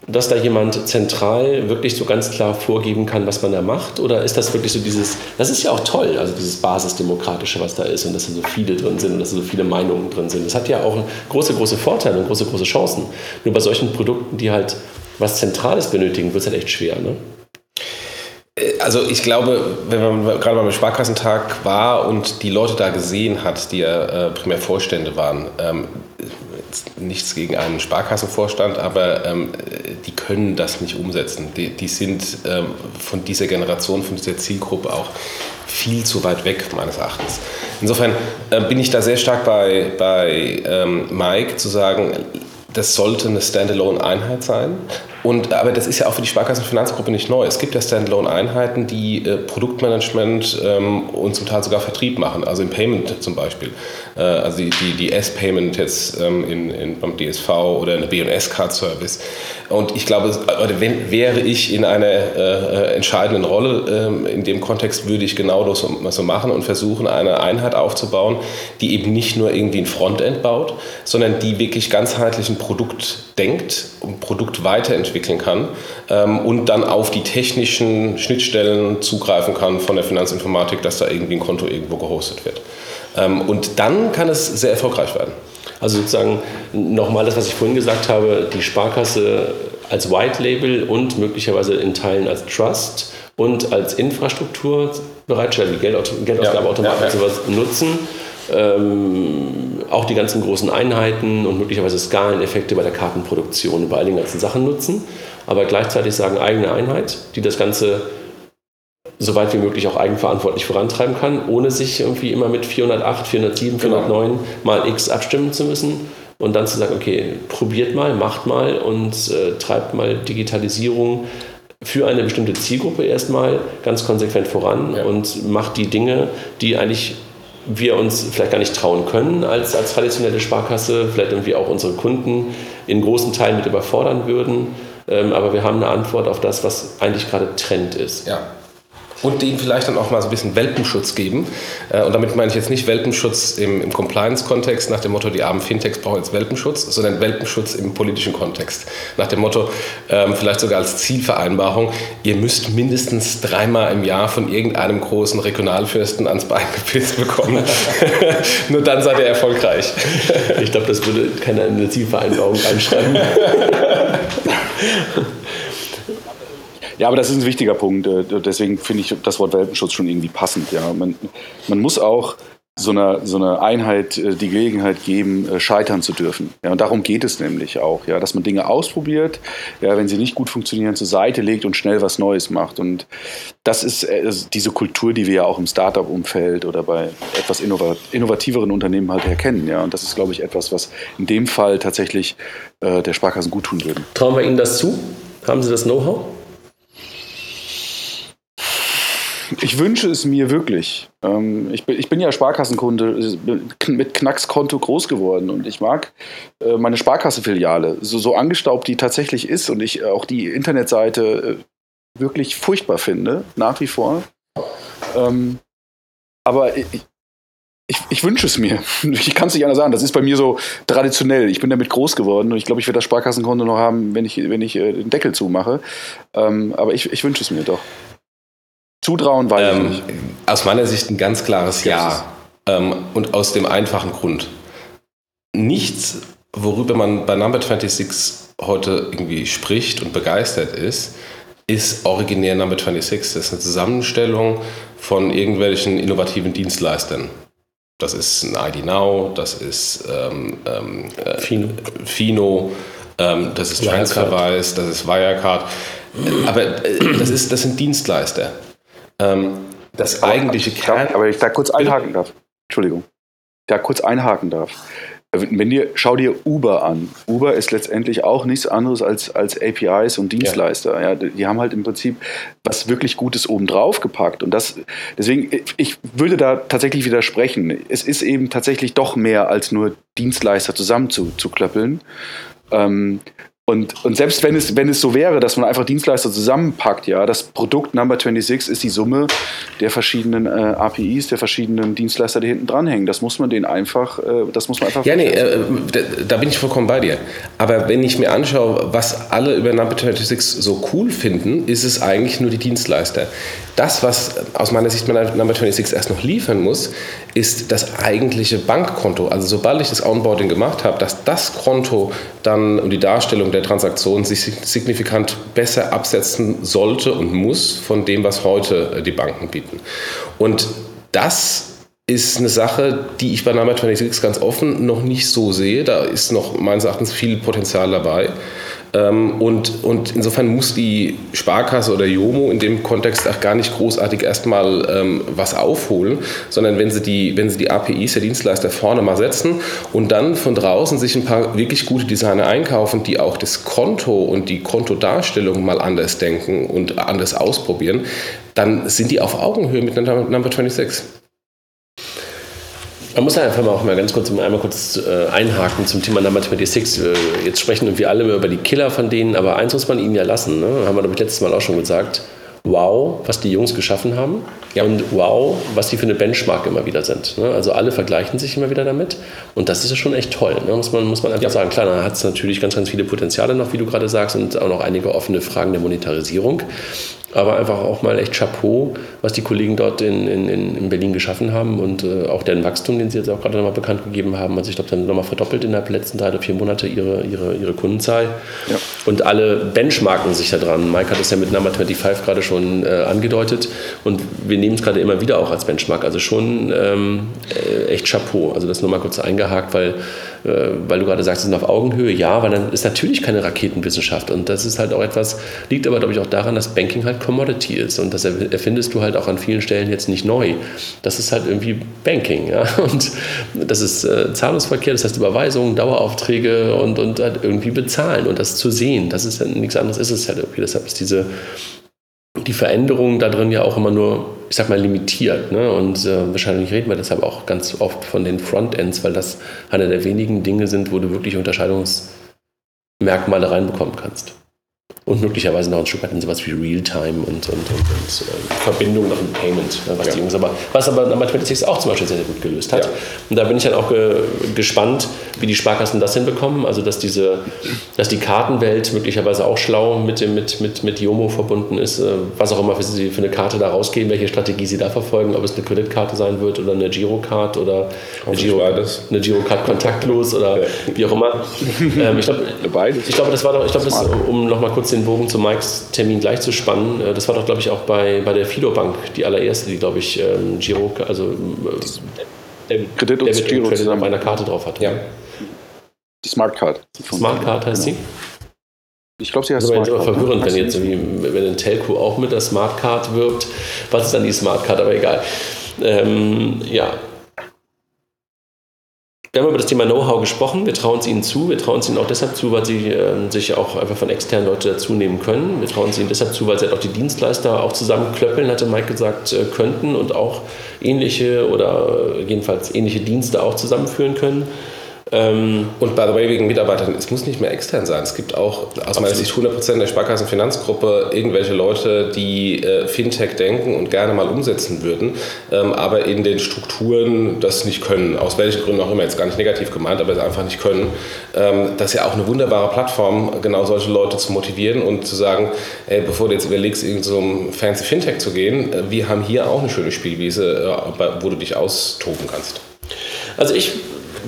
dass da jemand zentral wirklich so ganz klar vorgeben kann, was man da macht? Oder ist das wirklich so dieses, das ist ja auch toll, also dieses Basisdemokratische, was da ist und dass da so viele drin sind und dass da so viele Meinungen drin sind. Das hat ja auch große, große Vorteile und große, große Chancen. Nur bei solchen Produkten, die halt was Zentrales benötigen, wird es halt echt schwer. Ne? Äh, also ich glaube, wenn man gerade mal beim Sparkassentag war und die Leute da gesehen hat, die ja äh, primär Vorstände waren, ähm, nichts gegen einen Sparkassenvorstand, aber ähm, die können das nicht umsetzen. Die, die sind ähm, von dieser Generation, von dieser Zielgruppe auch viel zu weit weg, meines Erachtens. Insofern äh, bin ich da sehr stark bei, bei ähm, Mike zu sagen, das sollte eine Standalone-Einheit sein. Und, aber das ist ja auch für die Sparkassenfinanzgruppe nicht neu. Es gibt ja Standalone-Einheiten, die äh, Produktmanagement ähm, und zum Teil sogar Vertrieb machen, also im Payment zum Beispiel. Äh, also die, die, die S-Payment jetzt ähm, in, in, beim DSV oder eine B&S-Card-Service. Und ich glaube, oder wenn, wäre ich in einer äh, entscheidenden Rolle ähm, in dem Kontext, würde ich genau das so machen und versuchen, eine Einheit aufzubauen, die eben nicht nur irgendwie ein Frontend baut, sondern die wirklich ganzheitlich ein Produkt denkt und Produkt weiterentwickeln kann ähm, und dann auf die technischen Schnittstellen zugreifen kann von der Finanzinformatik, dass da irgendwie ein Konto irgendwo gehostet wird. Ähm, und dann kann es sehr erfolgreich werden. Also sozusagen nochmal das, was ich vorhin gesagt habe, die Sparkasse als White Label und möglicherweise in Teilen als Trust und als Infrastrukturbereitsteller wie Geldausgabeautomaten ja, ja, ja. und sowas nutzen ähm, auch die ganzen großen Einheiten und möglicherweise Skaleneffekte bei der Kartenproduktion, bei all den ganzen Sachen nutzen, aber gleichzeitig sagen eigene Einheit, die das Ganze so weit wie möglich auch eigenverantwortlich vorantreiben kann, ohne sich irgendwie immer mit 408, 407, 409 genau. mal X abstimmen zu müssen und dann zu sagen, okay, probiert mal, macht mal und äh, treibt mal Digitalisierung für eine bestimmte Zielgruppe erstmal ganz konsequent voran ja. und macht die Dinge, die eigentlich wir uns vielleicht gar nicht trauen können als, als traditionelle Sparkasse, vielleicht irgendwie auch unsere Kunden in großen Teilen mit überfordern würden. Ähm, aber wir haben eine Antwort auf das, was eigentlich gerade Trend ist. Ja und denen vielleicht dann auch mal so ein bisschen Welpenschutz geben. Äh, und damit meine ich jetzt nicht Welpenschutz im, im Compliance-Kontext nach dem Motto, die armen Fintechs brauchen jetzt Welpenschutz, sondern Welpenschutz im politischen Kontext. Nach dem Motto, ähm, vielleicht sogar als Zielvereinbarung, ihr müsst mindestens dreimal im Jahr von irgendeinem großen Regionalfürsten ans Bein gepisst bekommen. [laughs] [laughs] Nur dann seid ihr erfolgreich. ich glaube, das würde keiner in eine Zielvereinbarung einschreiben. [laughs] Ja, aber das ist ein wichtiger Punkt. Äh, deswegen finde ich das Wort Welpenschutz schon irgendwie passend. Ja. Man, man muss auch so einer so eine Einheit äh, die Gelegenheit geben, äh, scheitern zu dürfen. Ja, und darum geht es nämlich auch, ja, dass man Dinge ausprobiert, ja, wenn sie nicht gut funktionieren, zur Seite legt und schnell was Neues macht. Und das ist diese Kultur, die wir ja auch im Startup-Umfeld oder bei etwas innovativeren Unternehmen halt erkennen. Ja. Und das ist, glaube ich, etwas, was in dem Fall tatsächlich äh, der Sparkassen gut tun würde. Trauen wir Ihnen das zu? Haben Sie das Know-how? Ich wünsche es mir wirklich. Ähm, ich, bin, ich bin ja Sparkassenkunde, mit Knackskonto groß geworden und ich mag äh, meine Sparkassenfiliale, so, so angestaubt die tatsächlich ist und ich auch die Internetseite äh, wirklich furchtbar finde, nach wie vor. Ähm, aber ich, ich, ich, wünsche es mir. [laughs] Ich kann es nicht anders sagen. Das ist bei mir so traditionell. Ich bin damit groß geworden und ich glaube, ich werde das Sparkassenkonto noch haben, wenn ich, wenn ich äh, den Deckel zumache. Ähm, aber ich, ich wünsche es mir doch. Zutrauen weiß ähm, ich nicht. Aus meiner Sicht ein ganz klares Ja. Ähm, und aus dem einfachen Grund. Nichts, worüber man bei Number 26 heute irgendwie spricht und begeistert ist, ist originär Number 26. Das ist eine Zusammenstellung von irgendwelchen innovativen Dienstleistern. Das ist ein ID Now, das ist ähm, ähm, äh, Fino, Fino ähm, das ist Transferwise, das ist Wirecard. Aber äh, das, ist, das sind Dienstleister. Ähm, das eigentliche Kern. Aber ich da kurz einhaken darf. Entschuldigung. Da kurz einhaken darf. Wenn dir, schau dir Uber an. Uber ist letztendlich auch nichts anderes als, als APIs und Dienstleister. Ja. ja. die haben halt im Prinzip was wirklich Gutes obendrauf gepackt. Und das, deswegen, ich würde da tatsächlich widersprechen. Es ist eben tatsächlich doch mehr als nur Dienstleister zusammenzuklöppeln. Ähm, und, und selbst wenn es, wenn es so wäre, dass man einfach Dienstleister zusammenpackt, ja, das Produkt Number 26 ist die Summe der verschiedenen äh, APIs, der verschiedenen Dienstleister, die hinten dranhängen. Das muss man denen einfach, äh, das muss man einfach. Ja, nee, äh, da, da, bin ich vollkommen bei dir. Aber wenn ich mir anschaue, was alle über Number 26 so cool finden, ist es eigentlich nur die Dienstleister. Das, was aus meiner Sicht Number 26 erst noch liefern muss, ist das eigentliche Bankkonto. Also sobald ich das Onboarding gemacht habe, dass das Konto dann und die Darstellung der Transaktion sich signifikant besser absetzen sollte und muss von dem, was heute äh, die Banken bieten. Und das ist eine Sache, die ich bei Number 26 ganz offen noch nicht so sehe. Da ist noch meines Erachtens viel Potenzial dabei. Ähm, und, und insofern muss die Sparkasse oder Jomo in dem Kontext auch gar nicht großartig erstmal ähm, was aufholen, sondern wenn sie, die, wenn sie die APIs der Dienstleister vorne mal setzen und dann von draußen sich ein paar wirklich gute Designer einkaufen, die auch das Konto und die Kontodarstellung mal anders denken und anders ausprobieren, dann sind die auf Augenhöhe mit Number 26. Man muss einfach mal auch mal ganz kurz einmal kurz äh, einhaken zum Thema Number 26. Äh, jetzt sprechen wir alle über die Killer von denen, aber eins muss man ihnen ja lassen. Ne? Haben wir, glaube ich, letztes Mal auch schon gesagt. Wow, was die Jungs geschaffen haben. Ja. Und wow, was die für eine Benchmark immer wieder sind. Ne? Also alle vergleichen sich immer wieder damit. Und das ist ja schon echt toll, ne? muss, man, muss man einfach ja. sagen. Klar, da hat es natürlich ganz, ganz viele Potenziale noch, wie du gerade sagst, und auch noch einige offene Fragen der Monetarisierung. aber einfach auch mal echt Chapeau, was die Kollegen dort in, in, in Berlin geschaffen haben und äh, auch deren Wachstum, den sie jetzt auch gerade nochmal bekannt gegeben haben. Also ich glaube, haben nochmal verdoppelt innerhalb der letzten drei oder vier Monate ihre, ihre, ihre Kundenzahl. Ja. Und alle benchmarken sich da dran. Mike hat es ja mit Number 25 gerade schon äh, angedeutet und wir nehmen es gerade immer wieder auch als Benchmark. Also schon ähm, äh, echt Chapeau. Also das nur mal kurz eingehakt, weil äh, weil du gerade sagst, es sind auf Augenhöhe, ja, weil dann ist natürlich keine Raketenwissenschaft. Und das ist halt auch etwas, liegt aber, glaube ich, auch daran, dass Banking halt Commodity ist. Und das erfindest du halt auch an vielen Stellen jetzt nicht neu. Das ist halt irgendwie Banking. Ja? [laughs] Und das ist äh, Zahlungsverkehr, das heißt Überweisungen, Daueraufträge und, und halt irgendwie bezahlen und das zu sehen. Das ist ja nichts anderes, ist es halt irgendwie. Deshalb ist diese die Veränderung da drin ja auch immer nur, ich sag mal, limitiert. Ne? Und äh, wahrscheinlich reden wir deshalb auch ganz oft von den Frontends, weil das einer der wenigen Dinge sind, wo du wirklich Unterscheidungsmerkmale reinbekommen kannst und möglicherweise noch ein Stück weit in sowas wie Realtime und, und, und, und äh, Verbindung noch im Payment, ne, was ja. die Jungs aber, was aber Number 26 auch zum Beispiel sehr, sehr gut gelöst hat. Ja. Und da bin ich dann auch ge gespannt, wie die Sparkassen das hinbekommen, also dass diese, dass die Kartenwelt möglicherweise auch schlau mit dem, mit, mit, mit Yomo verbunden ist, äh, was auch immer für sie für eine Karte da rausgehen, welche Strategie sie da verfolgen, ob es eine Kreditkarte sein wird oder eine Girocard oder eine, Giro, eine Girocard kontaktlos oder ja. wie auch immer. [laughs] ähm, ich glaube, ich glaube, das war doch, ich glaube, um nochmal kurz den Bogen zu Mikes Termin gleich zu spannen, äh, das war doch, glaube ich, auch bei, bei der Fido Bank die allererste, die, glaube ich, ähm, Giro, also äh, Kredit und Debit Giro zusammen bei einer Karte drauf hat. Ja. Die Smart Card. Smart Card heißt genau. sie? Ich glaube, sie heißt Smart Card. verwirrend, wenn jetzt wenn ein Telco auch mit der Smart Card wirbt. Was ist dann die Smart Card? Aber egal. Ähm, ja, wir haben über das Thema Know-how gesprochen. Wir trauen es ihnen zu. Wir trauen es ihnen auch deshalb zu, weil sie äh, sich auch einfach von externen Leuten dazu nehmen können. Wir trauen es ihnen deshalb zu, weil sie halt auch die Dienstleister auch zusammenklöppeln, hatte Mike gesagt, äh, könnten und auch ähnliche oder jedenfalls ähnliche Dienste auch zusammenführen können. Ähm, und by the way, wegen Mitarbeitern, es muss nicht mehr extern sein. Es gibt auch aus meiner Sicht 100% der Sparkassenfinanzgruppe irgendwelche Leute, die äh, Fintech denken und gerne mal umsetzen würden, ähm, aber in den Strukturen das nicht können. Aus welchen Gründen auch immer, jetzt gar nicht negativ gemeint, aber es einfach nicht können. Ähm, das ist ja auch eine wunderbare Plattform, genau solche Leute zu motivieren und zu sagen, ey, bevor du jetzt überlegst, in so einem fancy Fintech zu gehen, äh, wir haben hier auch eine schöne Spielwiese, äh, wo du dich austoben kannst. Also ich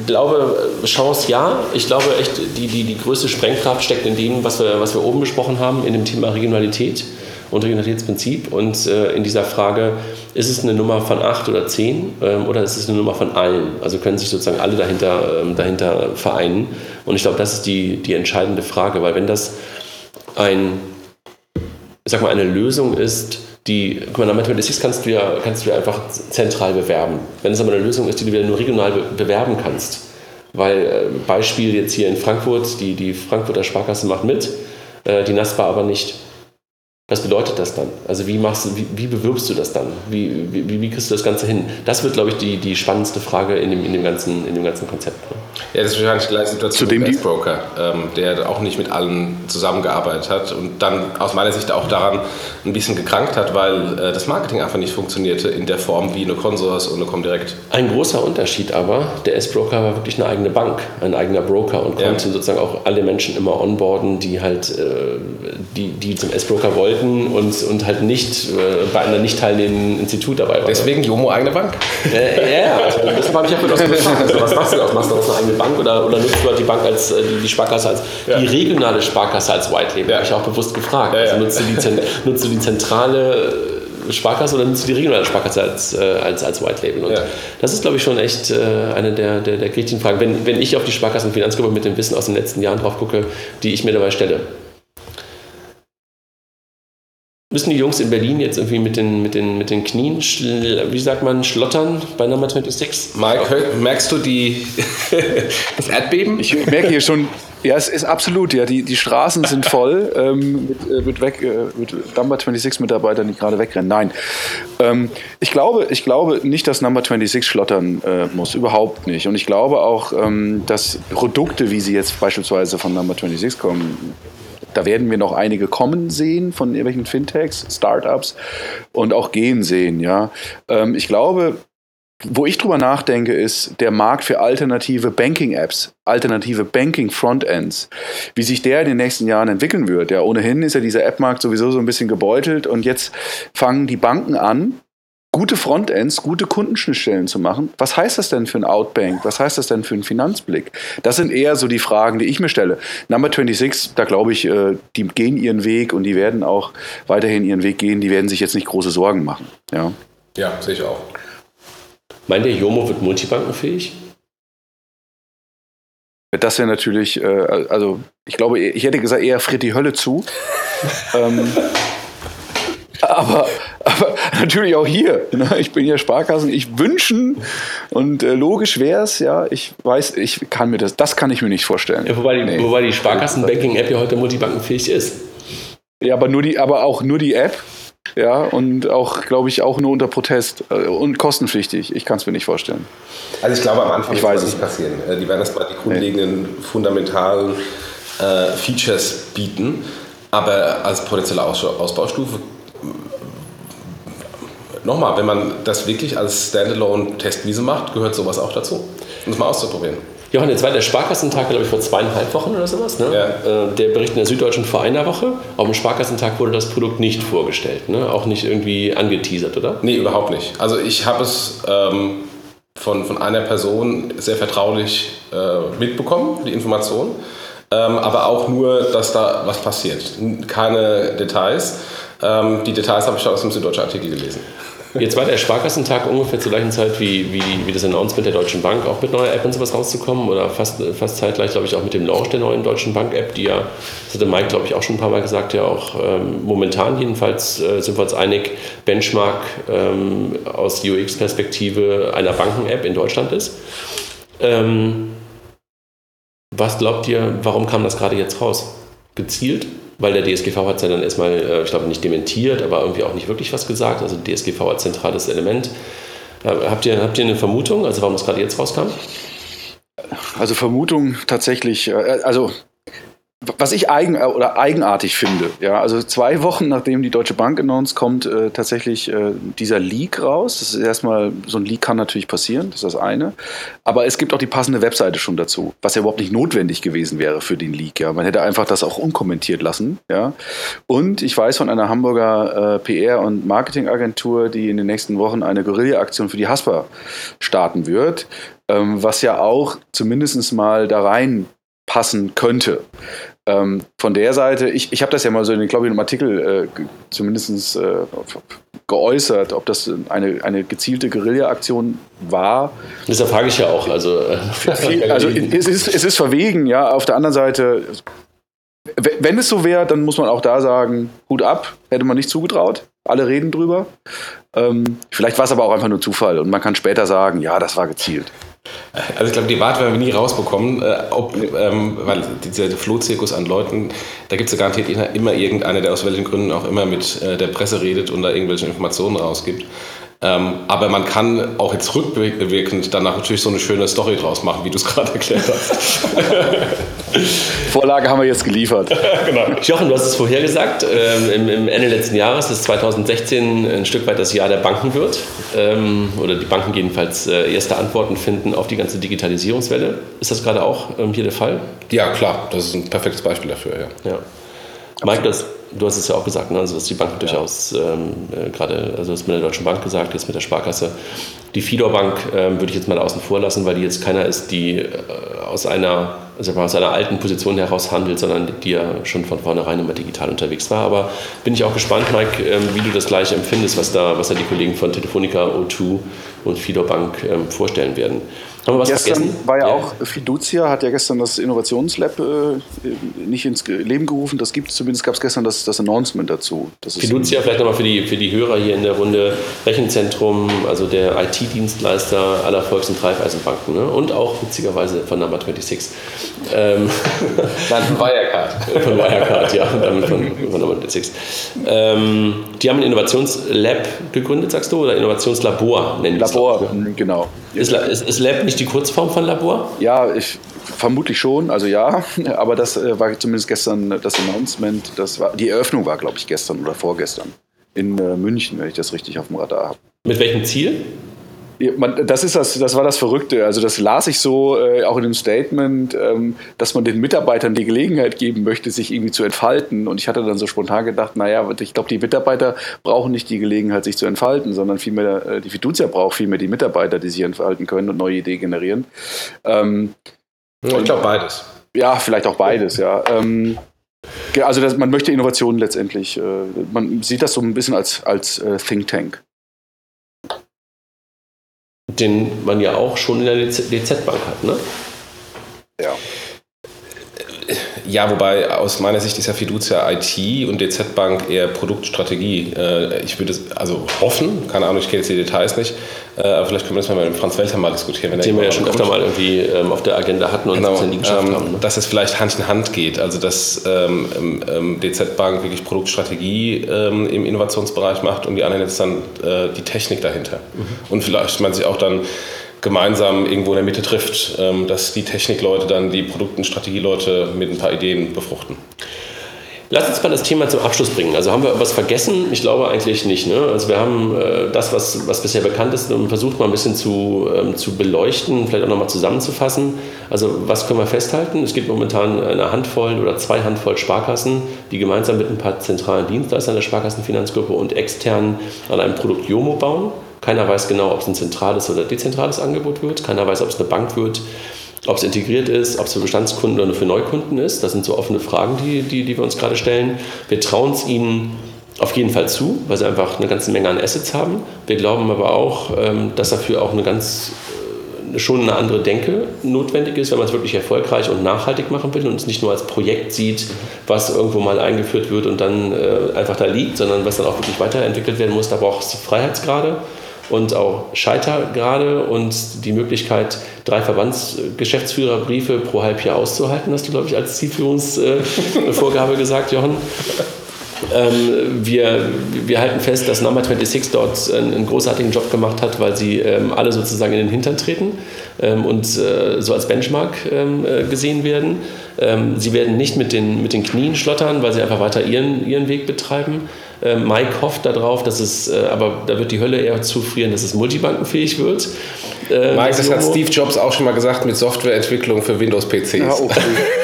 glaube, Chance ja. Ich glaube echt, die, die, die größte Sprengkraft steckt in dem, was wir, was wir oben besprochen haben, in dem Thema Regionalität und Regionalitätsprinzip und äh, in dieser Frage, ist es eine Nummer von acht oder zehn ähm, oder ist es eine Nummer von allen? Also können sich sozusagen alle dahinter, ähm, dahinter vereinen. Und ich glaube, das ist die, die entscheidende Frage, weil wenn das ein, sag mal, eine Lösung ist, die, mal, Mathematics kannst du ja, kannst du ja einfach zentral bewerben. Wenn es aber eine Lösung ist, die du wieder nur regional bewerben kannst, weil äh, Beispiel jetzt hier in Frankfurt, die, die Frankfurter Sparkasse macht mit, äh, die NASPA aber nicht. Was bedeutet das dann? Also wie, machst du, wie, wie bewirbst du das dann? Wie, wie, wie, kriegst du das Ganze hin? Das wird, glaube ich, die, die spannendste Frage in dem, in dem, ganzen, in dem ganzen Konzept. Ne? Ja, das ist wahrscheinlich die gleiche Situation Zudem mit Broker, ähm, der auch nicht mit allen zusammengearbeitet hat und dann aus meiner Sicht auch daran ein bisschen gekrankt hat, weil äh, das Marketing einfach nicht funktionierte in der Form wie eine Consors und eine Comdirect. Ein großer Unterschied aber, der S-Broker war wirklich eine eigene Bank, ein eigener Broker und konnte ja. sozusagen auch alle Menschen immer onboarden, die halt äh, die, die zum S-Broker wollten wollten und, und halt nicht äh, bei einer nicht teilnehmenden Institut dabei waren. Deswegen Jomo eigene Bank. Äh, ja, also deshalb habe ich ja das gefragt. Also, was machst du daraus? Machst du daraus eine eigene Bank oder, oder nutzt du halt die Bank als äh, die, die Sparkasse als ja. die regionale Sparkasse als White Label? Ja. Habe ich auch bewusst gefragt. Ja, also nutzt du, die, nutzt du die zentrale Sparkasse oder nutzt du die regionale Sparkasse als, äh, als, als White Label? Und ja. das ist, glaube ich, schon echt äh, eine der, der, der kritischen Fragen. Wenn, wenn ich auf die Sparkassenfinanzgruppe mit dem Wissen aus den letzten Jahren drauf gucke, die ich mir dabei stelle. Müssen die Jungs in Berlin jetzt irgendwie mit den, mit den, mit den Knien, wie sagt man, schlottern bei Number 26? Mike, merkst du die, [laughs] das Erdbeben? Ich merke hier schon, ja, es ist absolut, ja, die, die Straßen sind [laughs] voll ähm, mit, äh, mit, weg, äh, mit Number 26 Mitarbeitern, die gerade wegrennen. Nein, ähm, ich, glaube, ich glaube nicht, dass Number 26 schlottern äh, muss, überhaupt nicht. Und ich glaube auch, ähm, dass Produkte, wie sie jetzt beispielsweise von Number 26 kommen, da werden wir noch einige kommen sehen von irgendwelchen Fintechs, Startups und auch gehen sehen. Ja, ähm, ich glaube, wo ich drüber nachdenke, ist der Markt für alternative Banking-Apps, alternative Banking-Frontends, wie sich der in den nächsten Jahren entwickeln wird. Ja, ohnehin ist ja dieser App-Markt sowieso so ein bisschen gebeutelt und jetzt fangen die Banken an, gute Frontends, gute Kundenschnittstellen zu machen. Was heißt das denn für ein Outbank? Was heißt das denn für einen Finanzblick? Das sind eher so die Fragen, die ich mir stelle. Number 26, da glaube ich, äh, die gehen ihren Weg und die werden auch weiterhin ihren Weg gehen. Die werden sich jetzt nicht große Sorgen machen. Ja, ja sehe ich auch. Meint ihr, Jomo wird multibankenfähig? Das wäre natürlich, äh, also ich glaube, ich hätte gesagt, eher friert die Hölle zu. [laughs] ähm, aber, aber [laughs] natürlich auch hier. Ne? Ich bin ja Sparkassen. Ich wünschen und äh, logisch wäre es, ja. Ich weiß, ich kann mir das, das kann ich mir nicht vorstellen. Ja, wobei die, nee. wobei die Sparkassen-Banking-App ja heute multibankenfähig ist. Ja, aber nur die, aber auch nur die App ja, und auch, glaube ich, auch nur unter Protest äh, und kostenpflichtig. Ich kann es mir nicht vorstellen. Also ich glaube, am Anfang ich wird das nicht passieren. Äh, die werden erstmal die grundlegenden, nee. fundamentalen äh, Features bieten. Aber als potenzielle Ausbaustufe nochmal, wenn man das wirklich als Standalone-Testwiese macht, gehört sowas auch dazu. Um das mal auszuprobieren. Johann, jetzt war der Sparkassentag, glaube ich, vor zweieinhalb Wochen oder sowas. Ne? Ja. Äh, der Bericht in der Süddeutschen vor einer Woche. Auf dem Sparkassentag wurde das Produkt nicht vorgestellt, ne? auch nicht irgendwie angeteasert, oder? Nee, überhaupt nicht. Also ich habe es ähm, von, von einer Person sehr vertraulich äh, mitbekommen, die Information. Ähm, aber auch nur, dass da was passiert. Keine Details. Ähm, die Details habe ich aus dem Süddeutschen Artikel gelesen. Jetzt war der Sparkassentag ungefähr zur gleichen Zeit wie, wie, wie das Announcement der Deutschen Bank, auch mit neuer App und sowas rauszukommen oder fast, fast zeitgleich, glaube ich, auch mit dem Launch der neuen Deutschen Bank-App, die ja, das hatte Mike, glaube ich, auch schon ein paar Mal gesagt, ja auch ähm, momentan jedenfalls äh, sind wir uns einig, Benchmark ähm, aus UX-Perspektive einer Banken-App in Deutschland ist. Ähm, was glaubt ihr, warum kam das gerade jetzt raus? Gezielt? Weil der DSGV hat es ja dann erstmal, äh, ich glaube, nicht dementiert, aber irgendwie auch nicht wirklich was gesagt. Also DSGV als zentrales Element. Äh, habt ihr, habt ihr eine Vermutung, also warum das gerade jetzt rauskam? Also Vermutung tatsächlich, äh, also was ich eigen äh, oder eigenartig finde, ja, also zwei Wochen nachdem die Deutsche Bank announced, kommt äh, tatsächlich äh, dieser Leak raus. Das ist erstmal, so ein Leak kann natürlich passieren, das ist das eine. Aber es gibt auch die passende Webseite schon dazu, was ja überhaupt nicht notwendig gewesen wäre für den Leak. Ja. Man hätte einfach das auch unkommentiert lassen. Ja. Und ich weiß von einer Hamburger äh, PR- und Marketingagentur, die in den nächsten Wochen eine Guerilla-Aktion für die Haspa starten wird, ähm, was ja auch zumindest mal da rein passen könnte. Ähm, von der Seite, ich, ich habe das ja mal so in, glaube ich, einem Artikel äh, zumindest äh, geäußert, ob das eine, eine gezielte Guerilla-Aktion war. Das frage ich ja auch. Also, äh, [laughs] also es, ist, es ist verwegen, ja. Auf der anderen Seite, wenn es so wäre, dann muss man auch da sagen, Hut ab, hätte man nicht zugetraut. Alle reden drüber. Ähm, vielleicht war es aber auch einfach nur Zufall und man kann später sagen, ja, das war gezielt. Also ich glaube, die Wahrheit werden wir nie rausbekommen, äh, ob, ähm, weil dieser Flohzirkus an Leuten, da gibt es ja garantiert immer irgendeiner, der aus welchen Gründen auch immer mit äh, der Presse redet und da irgendwelche Informationen rausgibt. Ähm, aber man kann auch jetzt rückwirkend danach natürlich so eine schöne Story draus machen, wie du es gerade [laughs] erklärt hast. Vorlage haben wir jetzt geliefert. [laughs] genau. Jochen, du hast es vorher gesagt, ähm, im, im, Ende letzten Jahres, dass 2016 ein Stück weit das Jahr der Banken wird. Ähm, oder die Banken jedenfalls äh, erste Antworten finden auf die ganze Digitalisierungswelle. Ist das gerade auch ähm, hier der Fall? Ja, klar. Das ist ein perfektes Beispiel dafür, ja. ja. Mike, das, du hast es ja auch gesagt, ne? also dass die Banken ja. durchaus ähm, äh, gerade, also das mit der Deutschen Bank gesagt, jetzt mit der Sparkasse. Die Fidor Bank ähm, würde ich jetzt mal außen vor lassen, weil die jetzt keiner ist, die äh, aus einer also aus einer alten Position heraus handelt, sondern die ja schon von vornherein immer digital unterwegs war. Aber bin ich auch gespannt, Mike, ähm, wie du das gleich empfindest, was da, was da die Kollegen von Telefonica, O2 und Fidor Bank ähm, vorstellen werden. Haben wir was gestern vergessen? war ja, ja, auch Fiducia, hat ja gestern das Innovationslab äh, nicht ins Leben gerufen. Das gibt es zumindest, gab es gestern das, das Announcement dazu. Das Fiducia, vielleicht nochmal für die, für die Hörer hier in der Runde, Rechenzentrum, also der IT-Dienstleister aller Volks- und Raiffeisenbanken ne? und auch witzigerweise von Number 26. Ähm, Nein, von Wirecard. [laughs] von Wirecard, ja, damit von, von Number 26. Ähm, die haben ein Innovationslab gegründet, sagst du, oder Innovationslabor nennen Labor, das, ne? genau. Ist, ist, ist Lab nicht die Kurzform von Labor? Ja, ich, vermutlich schon, also ja, [laughs] aber das äh, war zumindest gestern das Announcement, das war, die Eröffnung war, glaube ich, gestern oder vorgestern in äh, München, wenn ich das richtig auf dem Radar habe. Mit welchem Ziel? Das ist das, das war das Verrückte. Also das las ich so äh, auch in dem Statement, ähm, dass man den Mitarbeitern die Gelegenheit geben möchte, sich irgendwie zu entfalten. Und ich hatte dann so spontan gedacht, naja, ich glaube, die Mitarbeiter brauchen nicht die Gelegenheit, sich zu entfalten, sondern vielmehr äh, die Fiducia braucht vielmehr die Mitarbeiter, die sich entfalten können und neue Ideen generieren. Ähm, ich glaube beides. Ja, vielleicht auch beides, ja. Ähm, also das, man möchte Innovationen letztendlich, äh, man sieht das so ein bisschen als, als äh, Think Tank den man ja auch schon in der DZ-Bank hat, ne? Ja. Ja, wobei aus meiner Sicht ist ja Fiducia IT und DZ Bank eher Produktstrategie. Äh, ich würde es also hoffen, keine Ahnung, ich kenne jetzt die Details nicht, äh, aber vielleicht können wir das mal mit Franz Welter mal diskutieren. Wenn Den wir ja schon öfter mal irgendwie ähm, auf der Agenda hatten und genau, es nie geschafft ähm, haben. Ne? Dass es vielleicht Hand in Hand geht, also dass ähm, ähm, DZ Bank wirklich Produktstrategie ähm, im Innovationsbereich macht und die anderen jetzt dann äh, die Technik dahinter. Mhm. Und vielleicht man sich auch dann gemeinsam irgendwo in der Mitte trifft, ähm, dass die Technikleute dann die Produkt- und Strategieleute mit ein paar Ideen befruchten. Lass uns mal das Thema zum Abschluss bringen. Also haben wir was vergessen? Ich glaube eigentlich nicht. Ne? Also wir haben äh, das, was, was bisher bekannt ist, versucht mal ein bisschen zu, ähm, zu beleuchten, vielleicht auch nochmal zusammenzufassen. Also was können wir festhalten? Es gibt momentan eine Handvoll oder zwei Handvoll Sparkassen, die gemeinsam mit ein paar zentralen Dienstleistern der Sparkassenfinanzgruppe und extern an einem Produkt Jomo bauen. Keiner weiß genau, ob es ein zentrales oder dezentrales Angebot wird. Keiner weiß, ob es eine Bank wird, ob es integriert ist, ob es für Bestandskunden oder für Neukunden ist. Das sind so offene Fragen, die, die, die wir uns gerade stellen. Wir trauen es ihnen auf jeden Fall zu, weil sie einfach eine ganze Menge an Assets haben. Wir glauben aber auch, ähm, dass dafür auch eine ganz äh, schon eine andere Denke notwendig ist, wenn man es wirklich erfolgreich und nachhaltig machen will und es nicht nur als Projekt sieht, was irgendwo mal eingeführt wird und dann äh, einfach da liegt, sondern was dann auch wirklich weiterentwickelt werden muss. Da braucht es Freiheitsgrade und auch Scheitergrade und die Möglichkeit, drei Verbandsgeschäftsführerbriefe pro Halbjahr auszuhalten, hast du, glaube ich, als Zielführungsvorgabe [laughs] gesagt, Jochen. Ähm, wir, wir halten fest, dass Number 26 dort einen, einen großartigen Job gemacht hat, weil sie ähm, alle sozusagen in den Hintern treten ähm, und äh, so als Benchmark ähm, äh, gesehen werden. Ähm, sie werden nicht mit den, mit den Knien schlottern, weil sie einfach weiter ihren, ihren Weg betreiben. Ähm, Mike hofft darauf, dass es, äh, aber da wird die Hölle eher zufrieren, dass es multibankenfähig wird. Äh, Mike, das, das hat Steve Jobs auch schon mal gesagt mit Softwareentwicklung für Windows-PCs. Ja, okay.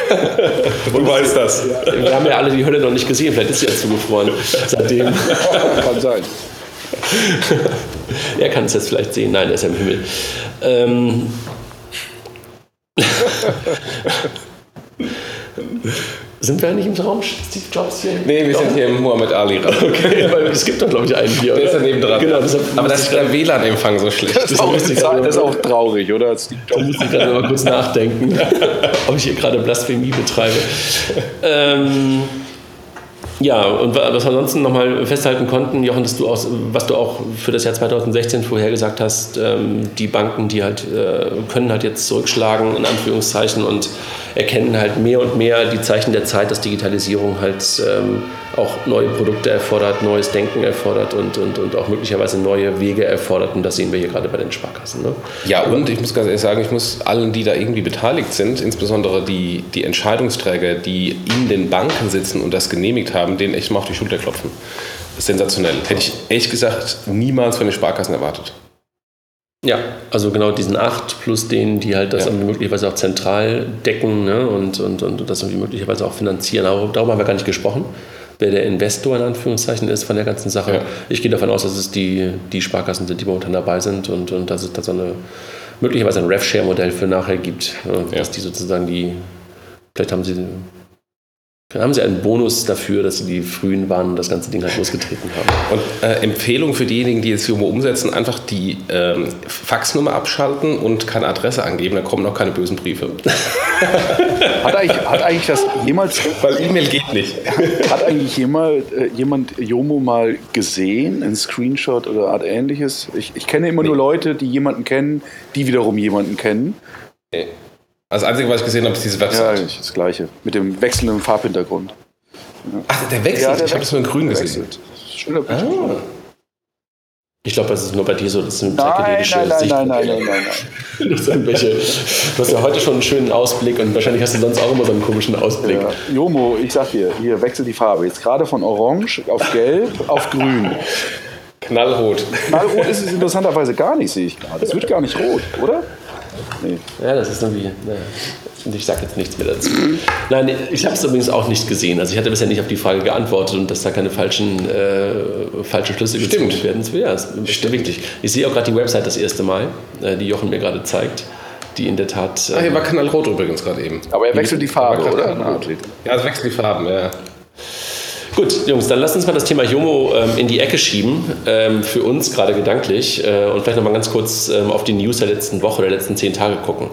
[laughs] du weißt das. Wir haben ja alle die Hölle noch nicht gesehen, vielleicht ist sie ja zugefroren seitdem. [laughs] Kann sein. [laughs] er kann es jetzt vielleicht sehen. Nein, er ist ja im Himmel. Ähm, sind wir eigentlich im Raum Steve Jobs hier? Nee, wir sind hier im Muhammad Ali Raum. Okay, weil es gibt doch, glaube ich, einen hier. Der ist daneben dran. Genau, Aber das ist der WLAN-Empfang so schlecht. Das ist, auch, das ist auch traurig, oder? Da muss ich gerade mal kurz nachdenken, [laughs] ob ich hier gerade Blasphemie betreibe. [laughs] Ähm, ja, und was wir ansonsten nochmal festhalten konnten, Jochen, dass du auch, was du auch für das Jahr 2016 vorhergesagt hast, ähm, die Banken, die halt äh, können halt jetzt zurückschlagen, in Anführungszeichen, und erkennen halt mehr und mehr die Zeichen der Zeit, dass Digitalisierung halt ähm, auch neue Produkte erfordert, neues Denken erfordert und, und, und auch möglicherweise neue Wege erfordert. Und das sehen wir hier gerade bei den Sparkassen. Ne? Ja, und ich muss ganz ehrlich sagen, ich muss allen, die da irgendwie beteiligt sind, insbesondere die, die Entscheidungsträger, die in den Banken sitzen und das genehmigt haben, denen echt mal auf die Schulter klopfen. Sensationell. Hätte ich ehrlich gesagt niemals von den Sparkassen erwartet. Ja, also genau diesen acht plus denen, die halt das ja. möglicherweise auch zentral decken ne, und, und, und das möglicherweise auch finanzieren. Aber darüber haben wir gar nicht gesprochen, wer der Investor in Anführungszeichen ist von der ganzen Sache. Ja. Ich gehe davon aus, dass es die, die Sparkassen sind, die momentan dabei sind und, und dass es da so eine möglicherweise ein RevShare-Modell für nachher gibt, ja. dass die sozusagen die, vielleicht haben sie dann haben sie einen Bonus dafür, dass sie die Frühen waren und das ganze Ding halt losgetreten haben. Und äh, Empfehlung für diejenigen, die jetzt Jomo umsetzen, einfach die ähm, Faxnummer abschalten und keine Adresse angeben, dann kommen noch keine bösen Briefe. [laughs] hat, eigentlich, hat eigentlich das jemals... Weil E-Mail geht nicht. [laughs] Hat eigentlich jemand, äh, jemand Jomo mal gesehen, ein Screenshot oder Art ähnliches? Ich, ich kenne immer nee. nur Leute, die jemanden kennen, die wiederum jemanden kennen. Also das Einzige, was ich gesehen habe, ist diese Website. Ja, das gleiche. Mit dem wechselnden Farbhintergrund. Ja. Ach, der wechselt? Ja, der ich habe das nur in grün gesehen. Schöner ah. Ich glaube, das ist nur bei dir so, das ist eine psychedelische nein, nein, Sicht. Nein, nein, nein, nein, [laughs] nein, irgendwelche, du hast ja heute schon einen schönen Ausblick und wahrscheinlich hast du sonst auch immer so einen komischen Ausblick. Ja. Jomo, ich sag dir, hier wechselt die Farbe. Jetzt gerade von orange auf gelb auf grün. Knallrot. Knallrot ist es interessanterweise gar nicht, sehe ich gerade. Es wird gar nicht rot, oder? Nee. Ja, das ist irgendwie. Ne, ich sage jetzt nichts mehr dazu. Nein, ich habe es übrigens auch nicht gesehen. Also ich hatte bisher nicht auf die Frage geantwortet und dass da keine falschen, äh, falschen Schlüsse Stimmt. gezogen werden. Ja, das ist wirklich. Ich sehe auch gerade die Website das erste Mal, äh, die Jochen mir gerade zeigt, die in der Tat. Ah, Äh, hier war Knallrot übrigens gerade eben. Aber er wechselt die Farbe, oder? Ja, es wechseln die Farben, ja. Gut, Jungs, dann lasst uns mal das Thema Jomo ähm, in die Ecke schieben, ähm, für uns gerade gedanklich, äh, und vielleicht nochmal ganz kurz ähm, auf die News der letzten Woche, der letzten zehn Tage gucken.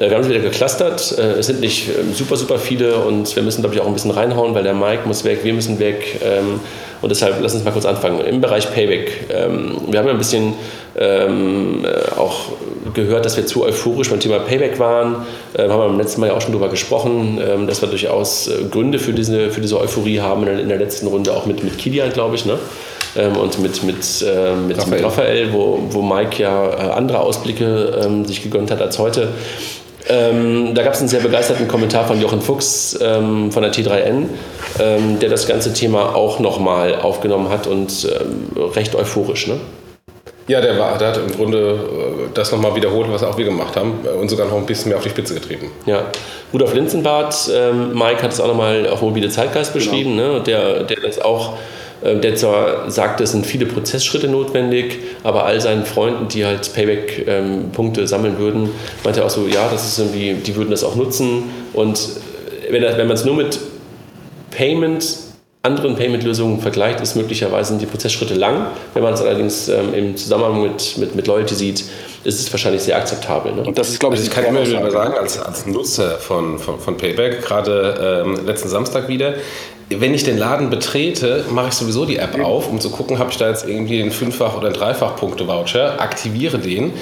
Äh, wir haben es wieder geclustert, äh, es sind nicht ähm, super, super viele und wir müssen, glaube ich, auch ein bisschen reinhauen, weil der Mike muss weg, wir müssen weg ähm, und deshalb lass uns mal kurz anfangen. Im Bereich Payback, ähm, wir haben ja ein bisschen äh, auch gehört, dass wir zu euphorisch beim Thema Payback waren. Äh, haben wir beim letzten Mal ja auch schon darüber gesprochen, dass wir durchaus Gründe für diese, für diese Euphorie haben in der, letzten Runde, auch mit, mit Kilian, glaube ich, ne? Und mit, mit, mit, Raphael. mit Raphael, wo, wo Mike ja andere Ausblicke ähm, sich gegönnt hat als heute. Ähm, da gab es einen sehr begeisterten Kommentar von Jochen Fuchs ähm, von der T3N, ähm, der das ganze Thema auch nochmal aufgenommen hat und ähm, recht euphorisch. Ne? Ja, der, war, der hat im Grunde äh, das nochmal wiederholt, was auch wir gemacht haben äh, und sogar noch ein bisschen mehr auf die Spitze getrieben. Ja, Rudolf Linzenbart, ähm, Mike hat es auch nochmal auf mobile Zeitgeist beschrieben, ne? und der, der das auch, der zwar sagte, es sind viele Prozessschritte notwendig, aber all seinen Freunden, die halt Payback-Punkte sammeln würden, meinte er auch so, ja, das ist irgendwie, die würden das auch nutzen und wenn, wenn man es nur mit Payment, anderen Payment-Lösungen vergleicht, ist möglicherweise die Prozessschritte lang. Wenn man es allerdings ähm, im Zusammenhang mit, mit, mit Loyalty sieht, ist es wahrscheinlich sehr akzeptabel. Ne? Und das ist, glaube ich, Also ich kann immer wieder sagen, als, als Nutzer von, von, von Payback, gerade ähm, letzten Samstag wieder, wenn ich den Laden betrete, mache ich sowieso die App auf, um zu gucken, habe ich da jetzt irgendwie einen Fünffach- oder Dreifach-Punkte-Voucher, aktiviere den.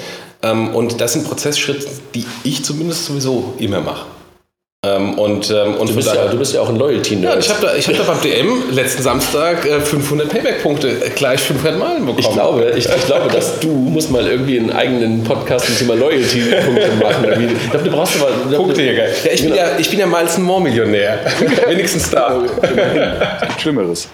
Ähm, und das sind Prozessschritte, die ich zumindest sowieso immer mache. Ähm, und, ähm, und Du bist, ja, du bist ja auch ein Loyalty-Nerd. ja, ich habe da, ich hab da beim DM letzten Samstag äh, 500 Payback-Punkte äh, gleich 500 Meilen bekommen. Ich glaube, ich, ich glaube, dass [laughs] du musst mal irgendwie einen eigenen Podcast zum Thema Loyalty-Punkte machen. Ich glaube, du brauchst aber Punktejäger. Ja, ich bin ja, ich bin ja Miles More-Millionär. [laughs] Wenigstens da. Schlimmeres.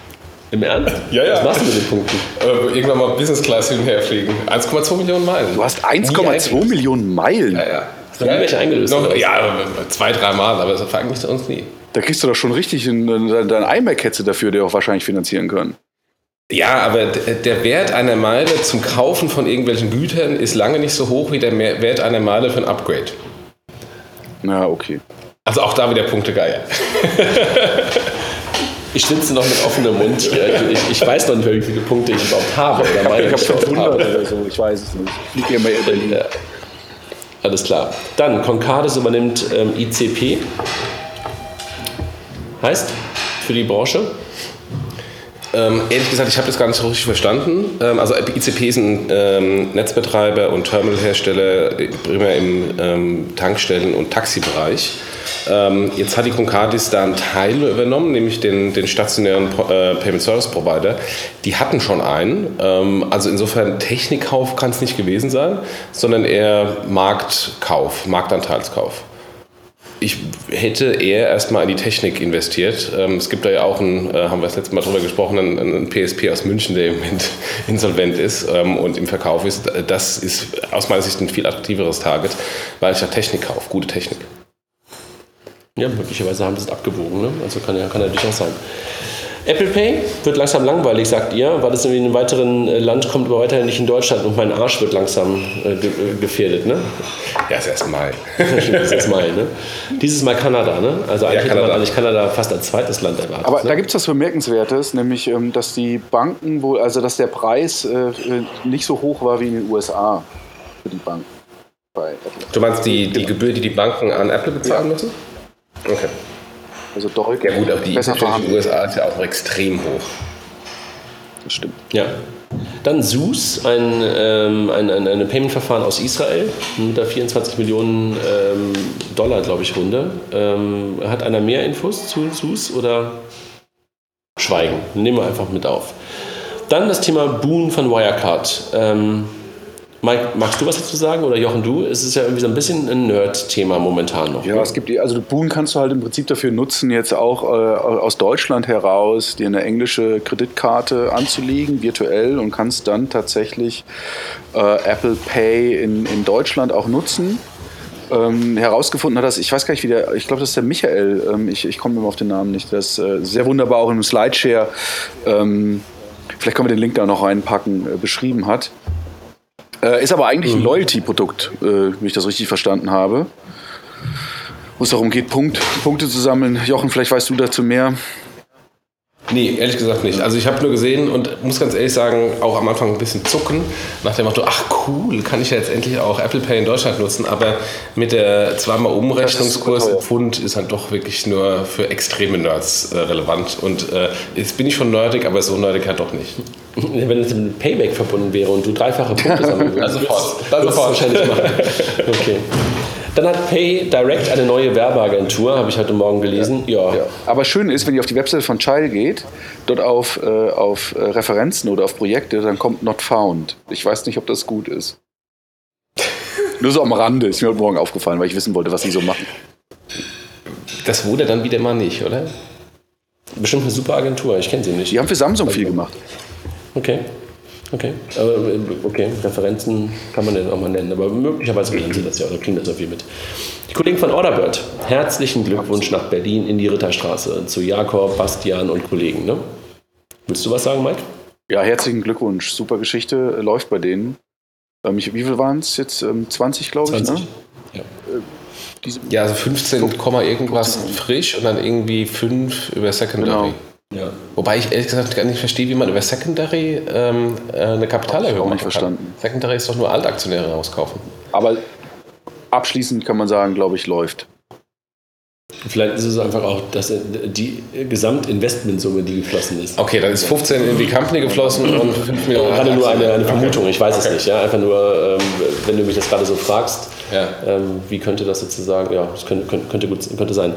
Im Ernst? Ja, ja. Was machst du mit den Punkten? Äh, irgendwann mal Business Class hin und her fliegen. 1,2 Millionen Meilen. Du hast 1,2 Millionen Meilen. Ja, ja. Du nie welche eingelöst, Noch, ja, zwei, drei Mal, aber das verlangt zu uns nie. Da kriegst du doch schon richtig einen- dein dein iMac hättest du dafür dir auch wahrscheinlich finanzieren können. Ja, aber der Wert einer Meile zum Kaufen von irgendwelchen Gütern ist lange nicht so hoch wie der Wert einer Meile für ein Upgrade. Na, okay. Also auch da wieder Punkte geil. [laughs] Ich sitze noch mit offenem Mund hier. Ich, ich weiß noch nicht, wie viele Punkte ich überhaupt habe. Oder meine Ich habe ich überhaupt 500 habe. oder so, ich weiß es nicht. Ich fliege immer in Berlin. Ja. Alles klar. Dann, Concardis übernimmt ähm, ICP. Heißt, für die Branche, Ähm, ehrlich gesagt, ich habe das gar nicht so richtig verstanden. Ähm, also ICP ist ein ähm, Netzbetreiber und Terminalhersteller, äh, primär im ähm, Tankstellen- und Taxibereich. Ähm, jetzt hat die Concardis da einen Teil übernommen, nämlich den, den stationären äh, Payment Service Provider. Die hatten schon einen. Ähm, also insofern Technikkauf kann es nicht gewesen sein, sondern eher Marktkauf, Marktanteilskauf. Ich hätte eher erstmal in die Technik investiert. Ähm, es gibt da ja auch einen, äh, haben wir das letzte Mal drüber gesprochen, einen, einen PSP aus München, der im Moment [laughs] insolvent ist ähm, und im Verkauf ist. Das ist aus meiner Sicht ein viel attraktiveres Target, weil ich da Technik kaufe, gute Technik. ja, möglicherweise haben sie es abgewogen. Ne? Also kann ja, kann ja durchaus sein. Apple Pay wird langsam langweilig, sagt ihr, weil es in einem weiteren äh, Land kommt, aber weiterhin nicht in Deutschland und mein Arsch wird langsam äh, ge äh, gefährdet. Ne? Ja, ist erst mal. [laughs] Dieses Mal, ne? Dieses Mal Kanada, ne? Also eigentlich hätte man Kanada. eigentlich Kanada fast als zweites Land erwartet. Aber ne? da gibt es was Bemerkenswertes, nämlich, ähm, dass die Banken wohl, also dass der Preis nicht so hoch war wie in den USA für die Banken. Bei Apple. Du meinst die, die Gebühr, die die Banken an Apple bezahlen müssen? Okay. Also deutlich Ja gut, auch die besser natürlich in den USA ist ja auch extrem hoch. Das stimmt. Ja. Dann SUS, ein, ähm, ein, ein, ein Payment-Verfahren aus Israel mit der 24 Millionen ähm, Dollar, glaube ich, Runde. Ähm, hat einer mehr Infos zu SUS oder schweigen? Nehmen wir einfach mit auf. Dann das Thema Boon von Wirecard. Ähm, Mike, magst du was dazu sagen oder Jochen, du? Es ist ja irgendwie so ein bisschen ein Nerd-Thema momentan noch. Ja, ne? es gibt, die- also Boon kannst du halt im Prinzip dafür nutzen, jetzt auch äh, aus Deutschland heraus dir eine englische Kreditkarte anzulegen, virtuell, und kannst dann tatsächlich äh, Apple Pay in, in Deutschland auch nutzen. Ähm, herausgefunden hat das, ich weiß gar nicht, wie der, ich glaube, das ist der Michael, ähm, ich, ich komme immer auf den Namen nicht, das äh, sehr wunderbar auch in einem Slideshare, ähm, vielleicht können wir den Link da noch reinpacken, äh, beschrieben hat. Äh, ist aber eigentlich ein Loyalty-Produkt, äh, wenn ich das richtig verstanden habe. Wo es darum geht, Punkt, Punkte zu sammeln. Jochen, vielleicht weißt du dazu mehr. Nee, ehrlich gesagt nicht. Also ich habe nur gesehen und muss ganz ehrlich sagen, auch am Anfang ein bisschen zucken, nach dem Motto, ach cool, kann ich ja jetzt endlich auch Apple Pay in Deutschland nutzen, aber mit der zweimal Umrechnungskurs im Pfund ist halt doch wirklich nur für extreme Nerds äh, relevant. Und äh, jetzt bin ich schon nerdig, aber so nerdig halt doch nicht. Wenn es mit Payback verbunden wäre und du dreifache Punkte sammeln [laughs] würdest, Dann sofort. Dann würdest du es sofort. wahrscheinlich machen. [laughs] Okay. Dann hat Pay Direct eine neue Werbeagentur, habe ich heute Morgen gelesen. Ja. Ja. Aber schön ist, wenn ihr auf die Webseite von Child geht, dort auf, äh, auf äh, Referenzen oder auf Projekte, dann kommt Not Found. Ich weiß nicht, ob das gut ist. [laughs] Nur so am Rande ist mir heute Morgen aufgefallen, weil ich wissen wollte, was sie so machen. Das wurde dann wieder mal nicht, oder? Bestimmt eine super Agentur, ich kenne sie nicht. Die haben für Samsung viel gemacht. Okay. Okay. Aber, äh, okay, Referenzen kann man dann auch mal nennen, aber möglicherweise kennen Sie das ja oder kriegen das auch viel mit. Die Kollegen von Orderbird, herzlichen Glückwunsch nach Berlin in die Ritterstraße zu Jakob, Bastian und Kollegen. Ne? Willst du was sagen, Mike? Ja, herzlichen Glückwunsch. Super Geschichte, äh, läuft bei denen. Ähm, ich, wie viel waren es jetzt? Ähm, 20, glaube ich, 20. ne? Ja. Diese, Ja, also 15, Komma irgendwas frisch und dann irgendwie 5 über Secondary. Genau. Ja. Wobei ich ehrlich gesagt gar nicht verstehe, wie man über Secondary ähm, äh, eine Kapitalerhöhung machen verstanden. Kann. Secondary ist doch nur Altaktionäre rauskaufen. aber abschließend kann man sagen, glaube ich, läuft. Vielleicht ist es einfach auch dass die Gesamtinvestmentsumme, die geflossen ist. Okay, dann ist 15 in die Company geflossen und 5 Millionen. Gerade nur eine, eine Okay. Vermutung, ich weiß es Okay. nicht. Ja? Einfach nur, ähm, wenn du mich das gerade so fragst, Ja. ähm, wie könnte das sozusagen, ja, das könnte, könnte, gut könnte sein.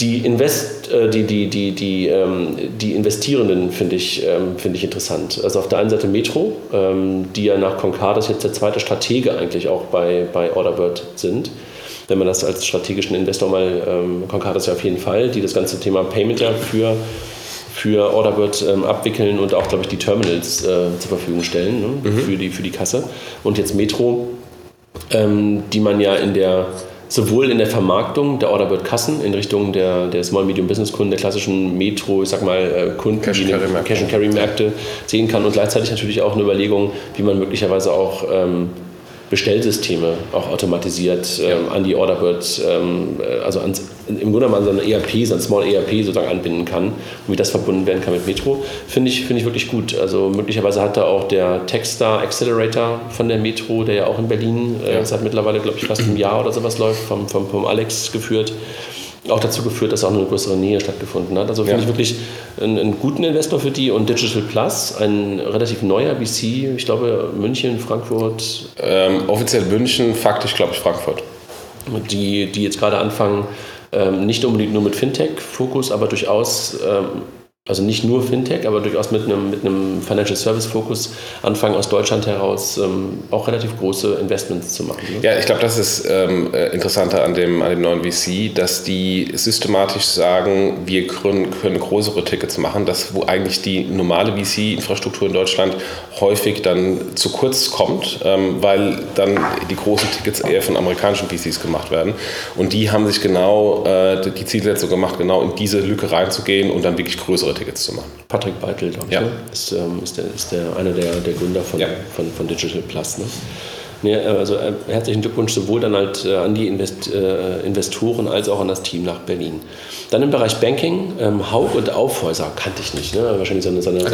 Die, Invest, äh, die, die, die, die, ähm, die Investierenden finde ich, finde ich interessant. Also auf der einen Seite Metro, die ja nach Concardis jetzt der zweite Stratege eigentlich auch bei, bei Orderbird sind. Wenn man das als strategischen Investor mal, ähm, Concardis ja auf jeden Fall, die das ganze Thema Payment ja für für Orderbird ähm, abwickeln und auch, glaube ich, die Terminals äh, zur Verfügung stellen ne? für, die, für die Kasse. Und jetzt Metro, ähm, die man ja in der sowohl in der Vermarktung der Orderbird-Kassen in Richtung der, der Small-Medium-Business-Kunden, der klassischen Metro, ich sag mal, äh, Kunden, Cash die and eine Carry Märkte. Cash-and-Carry-Märkte sehen kann und gleichzeitig natürlich auch eine Überlegung, wie man möglicherweise auch ähm, Bestellsysteme auch automatisiert ähm, an die Orderbird, ähm, äh, also ans, im Grunde genommen an so eine ERP, so ein Small ERP sozusagen anbinden kann und wie das verbunden werden kann mit Metro, finde ich, finde ich wirklich gut. Also möglicherweise hat da auch der Techstar Accelerator von der Metro, der ja auch in Berlin äh, seit mittlerweile, glaube ich, fast einem Jahr oder sowas läuft, vom, vom, vom Alex geführt, auch dazu geführt, dass auch eine größere Nähe stattgefunden hat. Also finde Ja. ich wirklich einen, einen guten Investor für die und Digital Plus, ein relativ neuer VC, ich glaube München, Frankfurt, Ähm, offiziell München, faktisch glaube ich Frankfurt. die, die jetzt gerade anfangen, ähm, nicht unbedingt nur mit Fintech-Fokus, aber durchaus, ähm, also nicht nur Fintech, aber durchaus mit einem, mit einem Financial Service-Fokus anfangen, aus Deutschland heraus ähm, auch relativ große Investments zu machen. Ne? Ja, ich glaube, das ist ähm, äh, interessanter an dem, an dem neuen VC, dass die systematisch sagen, wir können, können größere Tickets machen, das wo eigentlich die normale VC-Infrastruktur in Deutschland häufig dann zu kurz kommt, ähm, weil dann die großen Tickets eher von amerikanischen VCs gemacht werden. Und die haben sich genau äh, die Zielsetzung gemacht, genau in diese Lücke reinzugehen und dann wirklich größere Tickets zu machen. Patrick Beitel, glaube ich, Ja. ne? ist, ähm, ist, der, ist der, einer der, der Gründer von, Ja. von, von Digital Plus. Ne? Nee, äh, also äh, herzlichen Glückwunsch sowohl dann halt äh, an die Invest, äh, Investoren als auch an das Team nach Berlin. Dann im Bereich Banking, ähm, Haug und Aufhäuser kannte ich nicht. Ne? Wahrscheinlich so eine, so eine, so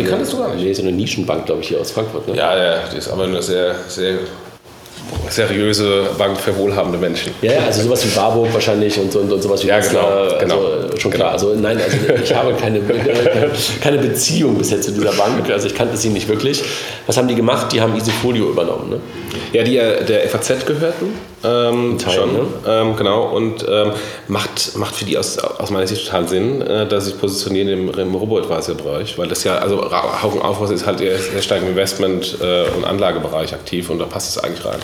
eine, so eine Nischenbank, glaube ich, hier aus Frankfurt. Ne? Ja, ja, die ist aber eine sehr, sehr seriöse Bank für wohlhabende Menschen. Ja, ja, also sowas wie Warburg wahrscheinlich und, und, und sowas wie Ja, Metzler, genau, genau. Also, äh, schon klar. Also nein, also ich habe keine, [laughs] keine Beziehung bisher zu dieser Bank. Also ich kannte sie nicht wirklich. Was haben die gemacht? Die haben Easyfolio übernommen. Ne? Ja, die ja der FAZ gehörten. Ähm, Teil, schon, ne? ähm, genau. Und ähm, macht, macht für die aus, aus meiner Sicht total Sinn, äh, dass sich positionieren im, im Robo-Advisor-Bereich, weil das ja, also Haufen Aufhaus ist halt sehr stark im Investment- äh, und Anlagebereich aktiv und da passt es eigentlich rein.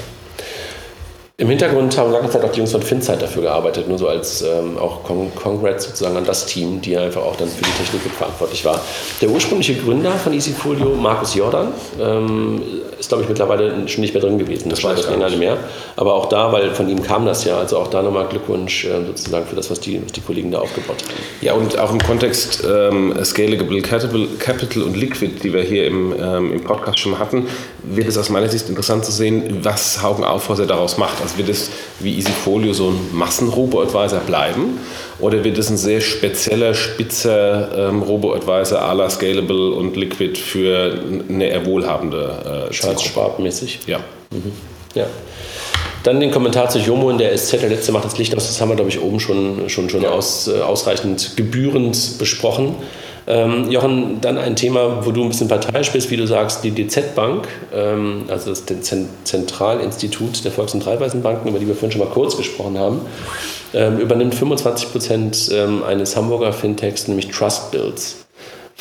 Im Hintergrund haben lange Zeit auch die Jungs von Finzeit dafür gearbeitet, nur so als ähm, auch Con Congrats sozusagen an das Team, die einfach auch dann für die Technik verantwortlich war. Der ursprüngliche Gründer von Easyfolio, Markus Jordan, ähm, ist glaube ich mittlerweile schon nicht mehr drin gewesen. Das, Das war weiß das länger nicht. mehr. Aber auch da, weil von ihm kam das ja, also auch da nochmal Glückwunsch äh, sozusagen für das, was die, was die Kollegen da aufgebaut haben. Ja, und auch im Kontext ähm, Scalable Capital, Capital und Liquid, die wir hier im, ähm, im Podcast schon hatten, wird es aus meiner Sicht interessant zu sehen, was Haugen Aufhäuser daraus macht. Also wird es wie Easyfolio so ein Massenrobo-Advisor bleiben oder wird es ein sehr spezieller, spitzer ähm, Robo-Advisor à la Scalable und Liquid für eine eher wohlhabende äh, Charles Zielgruppe? Schwab-mäßig. Ja. Ja. Dann den Kommentar zu Jomo in der SZ, der letzte macht das Licht aus, das haben wir, glaube ich, oben schon, schon, schon aus, äh, ausreichend gebührend besprochen. Ähm, Jochen, dann ein Thema, wo du ein bisschen parteiisch bist, wie du sagst, die DZ-Bank, ähm, also das Zen- Zentralinstitut der Volks- und Raiffeisenbanken, über die wir vorhin schon mal kurz gesprochen haben, ähm, übernimmt 25 Prozent ähm, eines Hamburger Fintechs, nämlich Trustbills.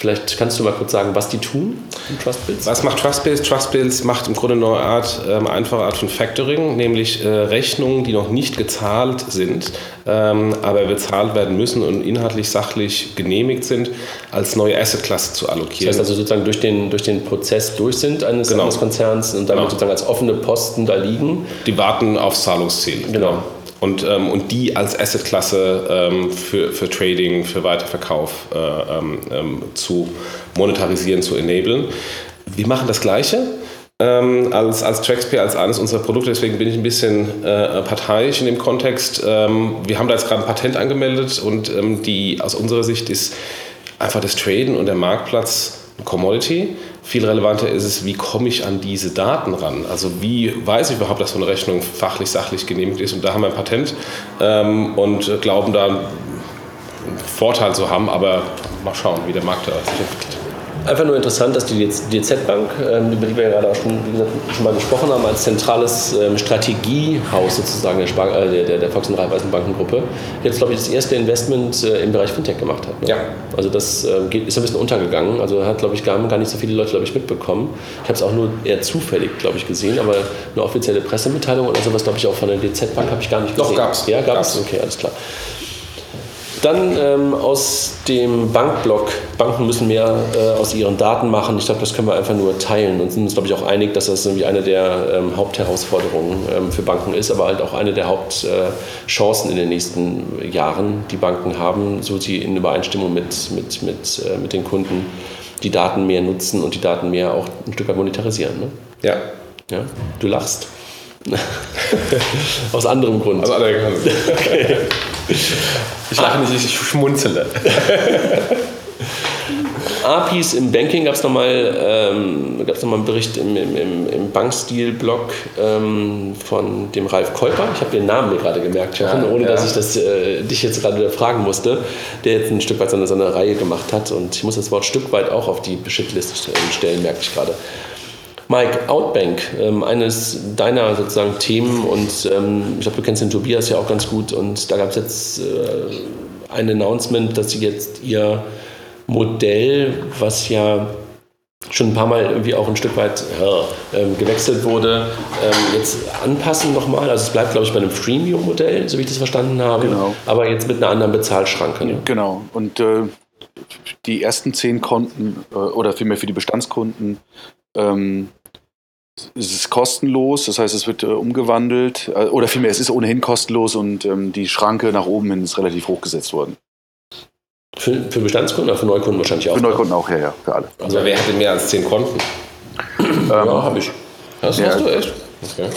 Vielleicht kannst du mal kurz sagen, was die tun, die Trustbills? Was macht Trustbills? Trustbills macht im Grunde eine neue Art, ähm, einfache Art von Factoring, nämlich äh, Rechnungen, die noch nicht gezahlt sind, ähm, aber bezahlt werden müssen und inhaltlich sachlich genehmigt sind, als neue Assetklasse zu Das allokieren. heißt also sozusagen durch den, durch den Prozess durch sind eines, Genau. Konzerns und damit Genau. sozusagen als offene Posten da liegen. die warten aufs Zahlungsziel. Genau. Und, ähm, und die als Assetklasse ähm, für, für Trading, für Weiterverkauf äh, ähm, ähm, zu monetarisieren, zu enablen. Wir machen das Gleiche. Ähm, als, als TraxPay, als eines unserer Produkte, deswegen bin ich ein bisschen äh, parteiisch in dem Kontext. Ähm, wir haben da jetzt gerade ein Patent angemeldet und die aus unserer Sicht ist einfach das Traden und der Marktplatz ein Commodity. Viel relevanter ist es, wie komme ich an diese Daten ran? Also wie weiß ich überhaupt, dass so eine Rechnung fachlich, sachlich genehmigt ist? Und da haben wir ein Patent ähm, und glauben da einen Vorteil zu haben, aber mal schauen, wie der Markt da sich entwickelt. Einfach nur interessant, dass die DZ-Bank, ähm, über die wir ja gerade auch schon, gesagt, schon mal gesprochen haben, als zentrales ähm, Strategiehaus sozusagen der, Spar äh, der, der, Volks- und Raiffeisenbankengruppe, jetzt, glaube ich, das erste Investment äh, im Bereich Fintech gemacht hat. Ne? Ja. Also das äh, geht, ist ein bisschen untergegangen. Also hat, glaube ich, gar, gar nicht so viele Leute, glaube ich, mitbekommen. Ich habe es auch nur eher zufällig, glaube ich, gesehen, aber eine offizielle Pressemitteilung oder sowas, glaube ich, auch von der DZ-Bank habe ich gar nicht Doch, gesehen. gab's. Ja, gab es? Gab's. Okay, alles klar. Dann ähm, aus dem Bankblock. Banken müssen mehr äh, aus ihren Daten machen. Ich glaube, das können wir einfach nur teilen und sind uns, glaube ich, auch einig, dass das irgendwie eine der ähm, Hauptherausforderungen ähm, für Banken ist, aber halt auch eine der Hauptchancen in den nächsten Jahren, die Banken haben, so sie in Übereinstimmung mit, mit, mit, äh, mit den Kunden die Daten mehr nutzen und die Daten mehr auch ein Stück weit monetarisieren. Ne? Ja, Ja? Du lachst. [laughs] Aus anderem Grund. also alle [laughs] Ich lache nicht, ich schmunzele. [laughs] APIs im Banking gab es nochmal ähm, gab's noch mal einen Bericht im, im, im, Bankstil-Blog ähm, von dem Ralf Kolper. Ich habe den Namen mir gerade gemerkt, Jochen, Ja, ohne ja. dass ich das, äh, dich jetzt gerade wieder fragen musste, der jetzt ein Stück weit so eine, so eine Reihe gemacht hat. Und ich muss das Wort Stück weit auch auf die Shitlist stellen, merke ich gerade. Mike, Outbank, ähm, eines deiner sozusagen Themen und ähm, ich glaube, du kennst den Tobias ja auch ganz gut und da gab es jetzt äh, ein Announcement, dass sie jetzt ihr Modell, was ja schon ein paar Mal irgendwie auch ein Stück weit ähm, gewechselt wurde, ähm, jetzt anpassen nochmal. Also es bleibt, glaube ich, bei einem Freemium-Modell, so wie ich das verstanden habe, Genau. aber jetzt mit einer anderen Bezahlschranke. Ne? Genau. Und äh, die ersten zehn Konten äh, oder vielmehr für die Bestandskunden ähm, ist es kostenlos. Das heißt, es wird äh, umgewandelt äh, oder vielmehr es ist ohnehin kostenlos und ähm, die Schranke nach oben hin ist relativ hochgesetzt worden. Für, für Bestandskunden oder für Neukunden wahrscheinlich auch. Für Neukunden auch, ja, ja, für alle. Also wer hätte mehr als 10 Konten? Ja, habe ich. Das Ja. hast du echt? Okay.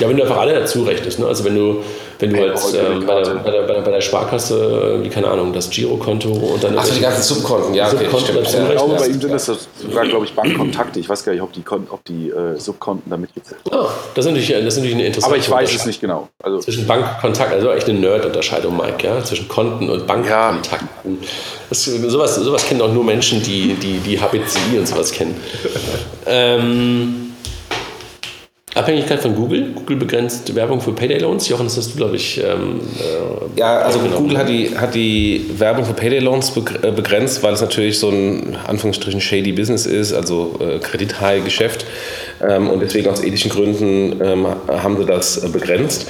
Ja, wenn du einfach alle dazu rechnest. Ne? Also wenn du, wenn du Ja, heute ähm, bei, der, bei, der, bei, der, bei der Sparkasse, wie keine Ahnung, das Girokonto und dann Achso, die ganzen Subkonten, ja, okay, Subkonten stimmt. dazu Ja, Ich glaube, Ja, bei ihm sind das sogar, glaube ich, Bankkontakte. Ich weiß gar nicht, ob die, ob die äh, Subkonten da mitgezählt sind. Ah, das ist natürlich, das ist natürlich eine interessante Aber ich weiß es nicht genau. Also, Zwischen Bankkontakt, also echt eine Nerd-Unterscheidung, Mike, ja, zwischen Konten und Bankkontakten. Das, sowas, sowas kennen auch nur Menschen, die die, die HBCI und sowas kennen. ähm, Abhängigkeit von Google. Google begrenzt Werbung für Payday Loans. Jochen, das hast du, glaube ich. Ähm, äh, ja, also Google hat die, hat die Werbung für Payday Loans äh, begrenzt, weil es natürlich so ein Anführungsstrichen shady Business ist, also äh, Kredithai-Geschäft. Ähm, und deswegen aus ethischen Gründen ähm, haben sie das äh, begrenzt.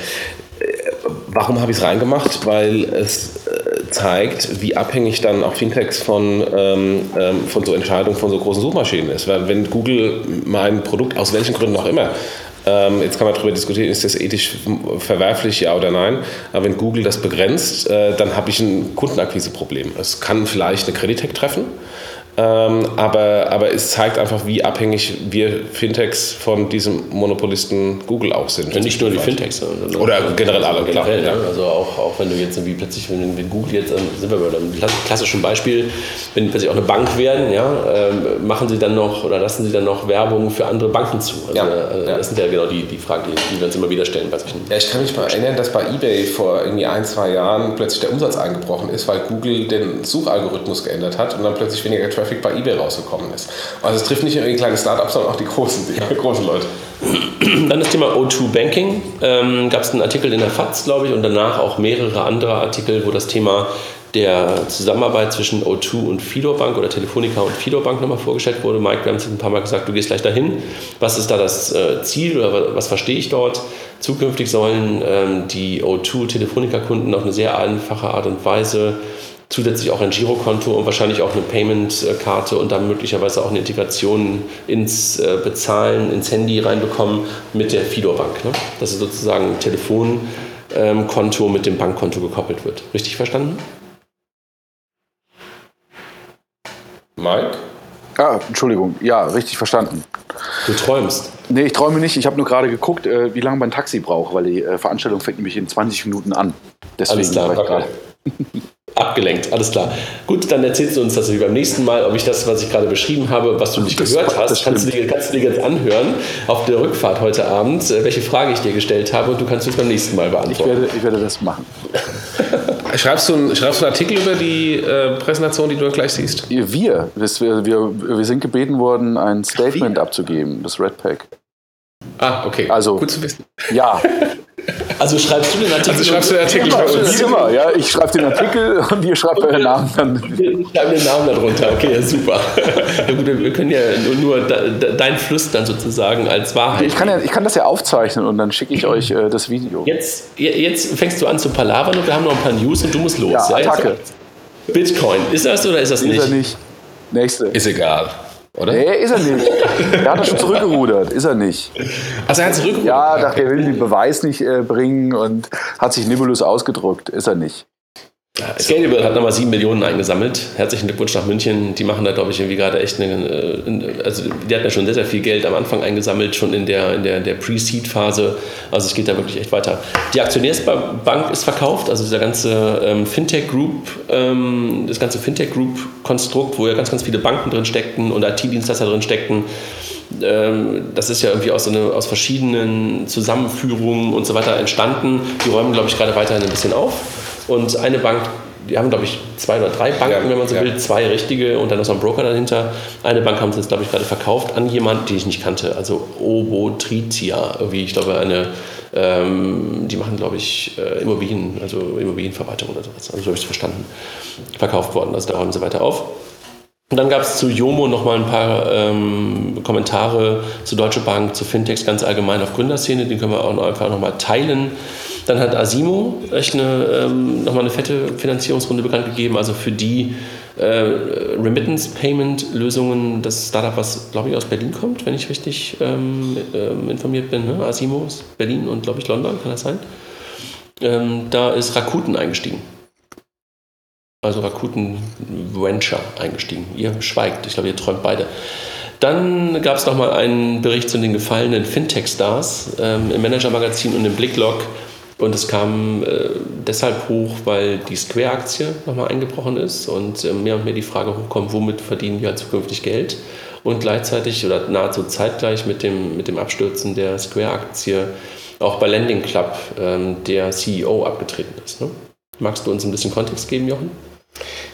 Warum habe ich es reingemacht? Weil es zeigt, wie abhängig dann auch Fintechs von, ähm, ähm, von so Entscheidungen von so großen Suchmaschinen ist. Weil wenn Google mein Produkt aus welchen Gründen auch immer ähm, jetzt kann man darüber diskutieren, ist das ethisch verwerflich, ja oder nein. Aber wenn Google das begrenzt, äh, dann habe ich ein Kundenakquiseproblem. Es kann vielleicht eine Creditec treffen, ähm, aber, aber es zeigt einfach, wie abhängig wir Fintechs von diesem Monopolisten Google auch sind. Ja, nicht nur die Fintechs, sondern oder generell alle, klar. Generell, ja. Also auch, auch wenn du jetzt irgendwie plötzlich, wenn, wenn Google jetzt, ähm, sind wir bei einem klassischen Beispiel, wenn die plötzlich auch eine Bank werden, ja, ähm, machen sie dann noch oder lassen sie dann noch Werbung für andere Banken zu? Also, ja, also Das sind ja genau die, die Fragen, die, die wir uns immer wieder stellen bei solchen. Ja, ich kann mich mal erinnern, dass bei eBay vor irgendwie ein, zwei Jahren plötzlich der Umsatz eingebrochen ist, weil Google den Suchalgorithmus geändert hat und dann plötzlich weniger Traffic Traffic bei eBay rausgekommen ist. Also es trifft nicht nur die kleinen Startups, sondern auch die großen, die [laughs] großen Leute. Dann das Thema O2 Banking. Ähm, Gab es einen Artikel in der FAZ, glaube ich, und danach auch mehrere andere Artikel, wo das Thema der Zusammenarbeit zwischen O2 und Fidor Bank oder Telefonica und Fidor Bank nochmal vorgestellt wurde. Mike, wir haben es ein paar Mal gesagt, du gehst gleich dahin. Was ist da das äh, Ziel oder was verstehe ich dort? Zukünftig sollen ähm, die O2 Telefonica-Kunden auf eine sehr einfache Art und Weise zusätzlich auch ein Girokonto und wahrscheinlich auch eine Payment-Karte und dann möglicherweise auch eine Integration ins äh, Bezahlen, ins Handy reinbekommen mit der Fidor-Bank. Ne? Dass es sozusagen ein Telefonkonto mit dem Bankkonto gekoppelt wird. Richtig verstanden? Mike? Ah, Entschuldigung, ja, richtig verstanden. Du träumst. Nee, ich träume nicht. Ich habe nur gerade geguckt, äh, wie lange mein Taxi braucht, weil die äh, Veranstaltung fängt nämlich in 20 Minuten an. Deswegen Alles klar, okay. [laughs] Abgelenkt, alles klar. Gut, dann erzählst du uns das beim nächsten Mal, ob ich das, was ich gerade beschrieben habe, was du nicht das gehört hast, kannst du, dir, kannst du dir jetzt anhören auf der Rückfahrt heute Abend, äh, welche Frage ich dir gestellt habe und du kannst es beim nächsten Mal beantworten. Ich werde, ich werde das machen. [laughs] schreibst, du einen, schreibst du einen Artikel über die äh, Präsentation, die du gleich siehst? Wir, wir, wir, wir sind gebeten worden, ein Statement Ach, abzugeben, das Red Pack. Ah, okay. Also, Gut zu wissen. Ja. [laughs] Also schreibst du den Artikel? Also schreibst du den Artikel bei uns? Immer, ja. Ich schreibe den Artikel [laughs] und ihr schreibt euren Namen dann. Wir schreiben den Namen darunter. Okay, ja, super. [laughs] Ja, gut, wir können ja nur, nur dein Fluss dann sozusagen als Wahrheit. Ich kann, ja, ich kann das ja aufzeichnen und dann schicke ich euch äh, das Video. Jetzt, jetzt fängst du an zu palavern und wir haben noch ein paar News und du musst los. Ja, Attacke. Bitcoin, ist das oder ist das nicht? Ist er nicht. Nächste. Ist egal. Oder? Nee, ist er nicht. Er hat schon zurückgerudert. Ist er nicht. Also er hat zurückgerudert? Ja, dachte, er will den Beweis nicht äh, bringen und hat sich Nibulus ausgedruckt. Ist er nicht. Scalable hat nochmal 7 Millionen eingesammelt. Herzlichen Glückwunsch nach München. Die machen da, glaube ich, irgendwie gerade echt eine. Äh, also, die hatten ja schon sehr, sehr viel Geld am Anfang eingesammelt, schon in der, in der, der Pre-Seed-Phase. Also, es geht da wirklich echt weiter. Die Aktionärsbank ist verkauft, also dieser ganze ähm, Fintech-Group, ähm, das ganze Fintech-Group-Konstrukt, wo ja ganz, ganz viele Banken drin steckten und IT-Dienstleister drin steckten. Ähm, das ist ja irgendwie aus, so eine, aus verschiedenen Zusammenführungen und so weiter entstanden. Die räumen, glaube ich, gerade weiterhin ein bisschen auf. Und eine Bank, die haben, glaube ich, zwei oder drei Banken, ja, wenn man so ja. will, zwei richtige und dann ist noch ein Broker dahinter. Eine Bank haben sie jetzt, glaube ich, gerade verkauft an jemanden, den ich nicht kannte, also Obotritia, irgendwie, ich glaube, eine, ähm, die machen, glaube ich, äh, Immobilien, also Immobilienverwaltung oder sowas. Also so habe ich es verstanden. Verkauft worden, also da räumen sie weiter auf. Und dann gab es zu Jomo noch mal ein paar ähm, Kommentare zu Deutsche Bank, zu Fintechs ganz allgemein auf Gründerszene. Die können wir auch noch einfach noch mal teilen. Dann hat Asimo echt eine, ähm, nochmal eine fette Finanzierungsrunde bekannt gegeben, also für die äh, Remittance-Payment-Lösungen, das Startup, was glaube ich aus Berlin kommt, wenn ich richtig ähm, äh, informiert bin. Ne? Asimo ist Berlin und glaube ich London, kann das sein? Ähm, da ist Rakuten eingestiegen. Also Rakuten Venture eingestiegen. Ihr schweigt, ich glaube, ihr träumt beide. Dann gab es nochmal einen Bericht zu den gefallenen Fintech-Stars ähm, im Manager-Magazin und im Blicklog und es kam äh, deshalb hoch, weil die Square-Aktie nochmal eingebrochen ist und äh, mehr und mehr die Frage hochkommt, womit verdienen wir halt zukünftig Geld? Und gleichzeitig oder nahezu zeitgleich mit dem, mit dem Abstürzen der Square-Aktie auch bei Landing Club ähm, der CEO abgetreten ist. Ne? Magst du uns ein bisschen Kontext geben, Jochen?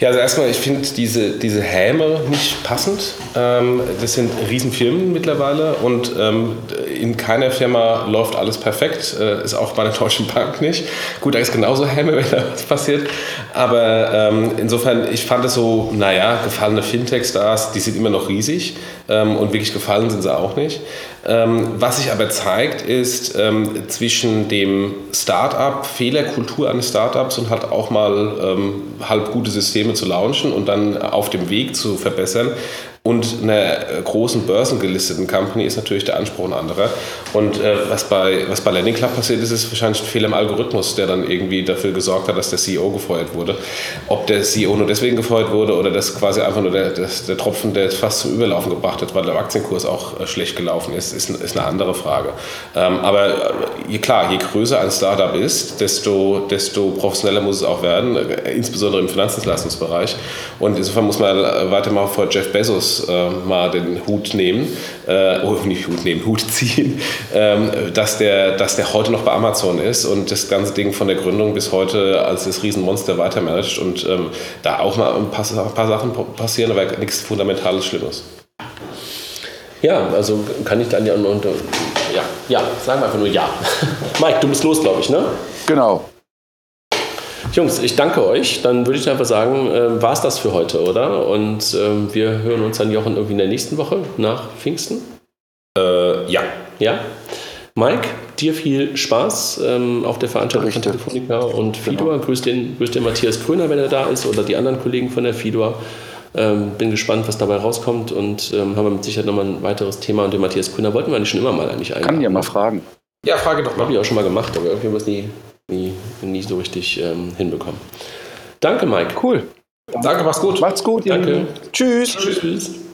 Ja, also erstmal, ich finde diese, diese Häme nicht passend. Ähm, das sind Riesenfirmen mittlerweile und ähm, in keiner Firma läuft alles perfekt. Äh, ist auch bei der Deutschen Bank nicht. Gut, da ist genauso Häme, [laughs] wenn da was passiert. Aber ähm, insofern, ich fand es so, naja, gefallene Fintech-Stars, die sind immer noch riesig ähm, und wirklich gefallen sind sie auch nicht. Ähm, was sich aber zeigt, ist ähm, zwischen dem Start-up, Fehlerkultur eines Startups und halt auch mal ähm, halb gute Systeme zu launchen und dann auf dem Weg zu verbessern, und einer äh, großen börsengelisteten Company ist natürlich der Anspruch ein anderer. Und äh, was, bei, was bei Landing Club passiert ist, ist wahrscheinlich ein Fehler im Algorithmus, der dann irgendwie dafür gesorgt hat, dass der CEO gefeuert wurde. Ob der CEO nur deswegen gefeuert wurde oder das quasi einfach nur der, der, der Tropfen, der es fast zum Überlaufen gebracht hat, weil der Aktienkurs auch äh, schlecht gelaufen ist, ist, ist eine andere Frage. Ähm, aber äh, je, klar, je größer ein Startup ist, desto, desto professioneller muss es auch werden, insbesondere im Finanzdienstleistungsbereich. Und insofern muss man weiter mal vor Jeff Bezos äh, mal den Hut nehmen, äh, oh, nicht Hut nehmen, Hut ziehen, ähm, dass, der, dass der heute noch bei Amazon ist und das ganze Ding von der Gründung bis heute als das Riesenmonster weitermanagt und ähm, da auch mal ein paar, ein paar Sachen passieren, aber nichts Fundamentales Schlimmes. Ja, also kann ich dann ja, ja, ja, sagen wir einfach nur ja. [laughs] Mike, du bist los, glaube ich, ne? Genau. Jungs, ich danke euch. Dann würde ich einfach sagen, äh, war es das für heute, oder? Und äh, wir hören uns dann, Jochen, irgendwie in der nächsten Woche nach Pfingsten. Äh, ja. Ja. Mike, dir viel Spaß ähm, auf der Veranstaltung Richtig. von Telefonica und Fidor. Genau. Grüß, den, grüß den Matthias Kröner, wenn er da ist, oder die anderen Kollegen von der Fidor. Ähm, bin gespannt, was dabei rauskommt und ähm, haben wir mit Sicherheit nochmal ein weiteres Thema. Und den Matthias Kröner wollten wir eigentlich schon immer mal eigentlich einladen. Kann ja mal fragen. Ja, frage doch mal. Habe ich auch schon mal gemacht, aber irgendwie es nie nie, nie so richtig ähm, hinbekommen. Danke, Mike. Cool. Danke, mach's gut. Macht's gut. Danke. Tschüss. Tschüss.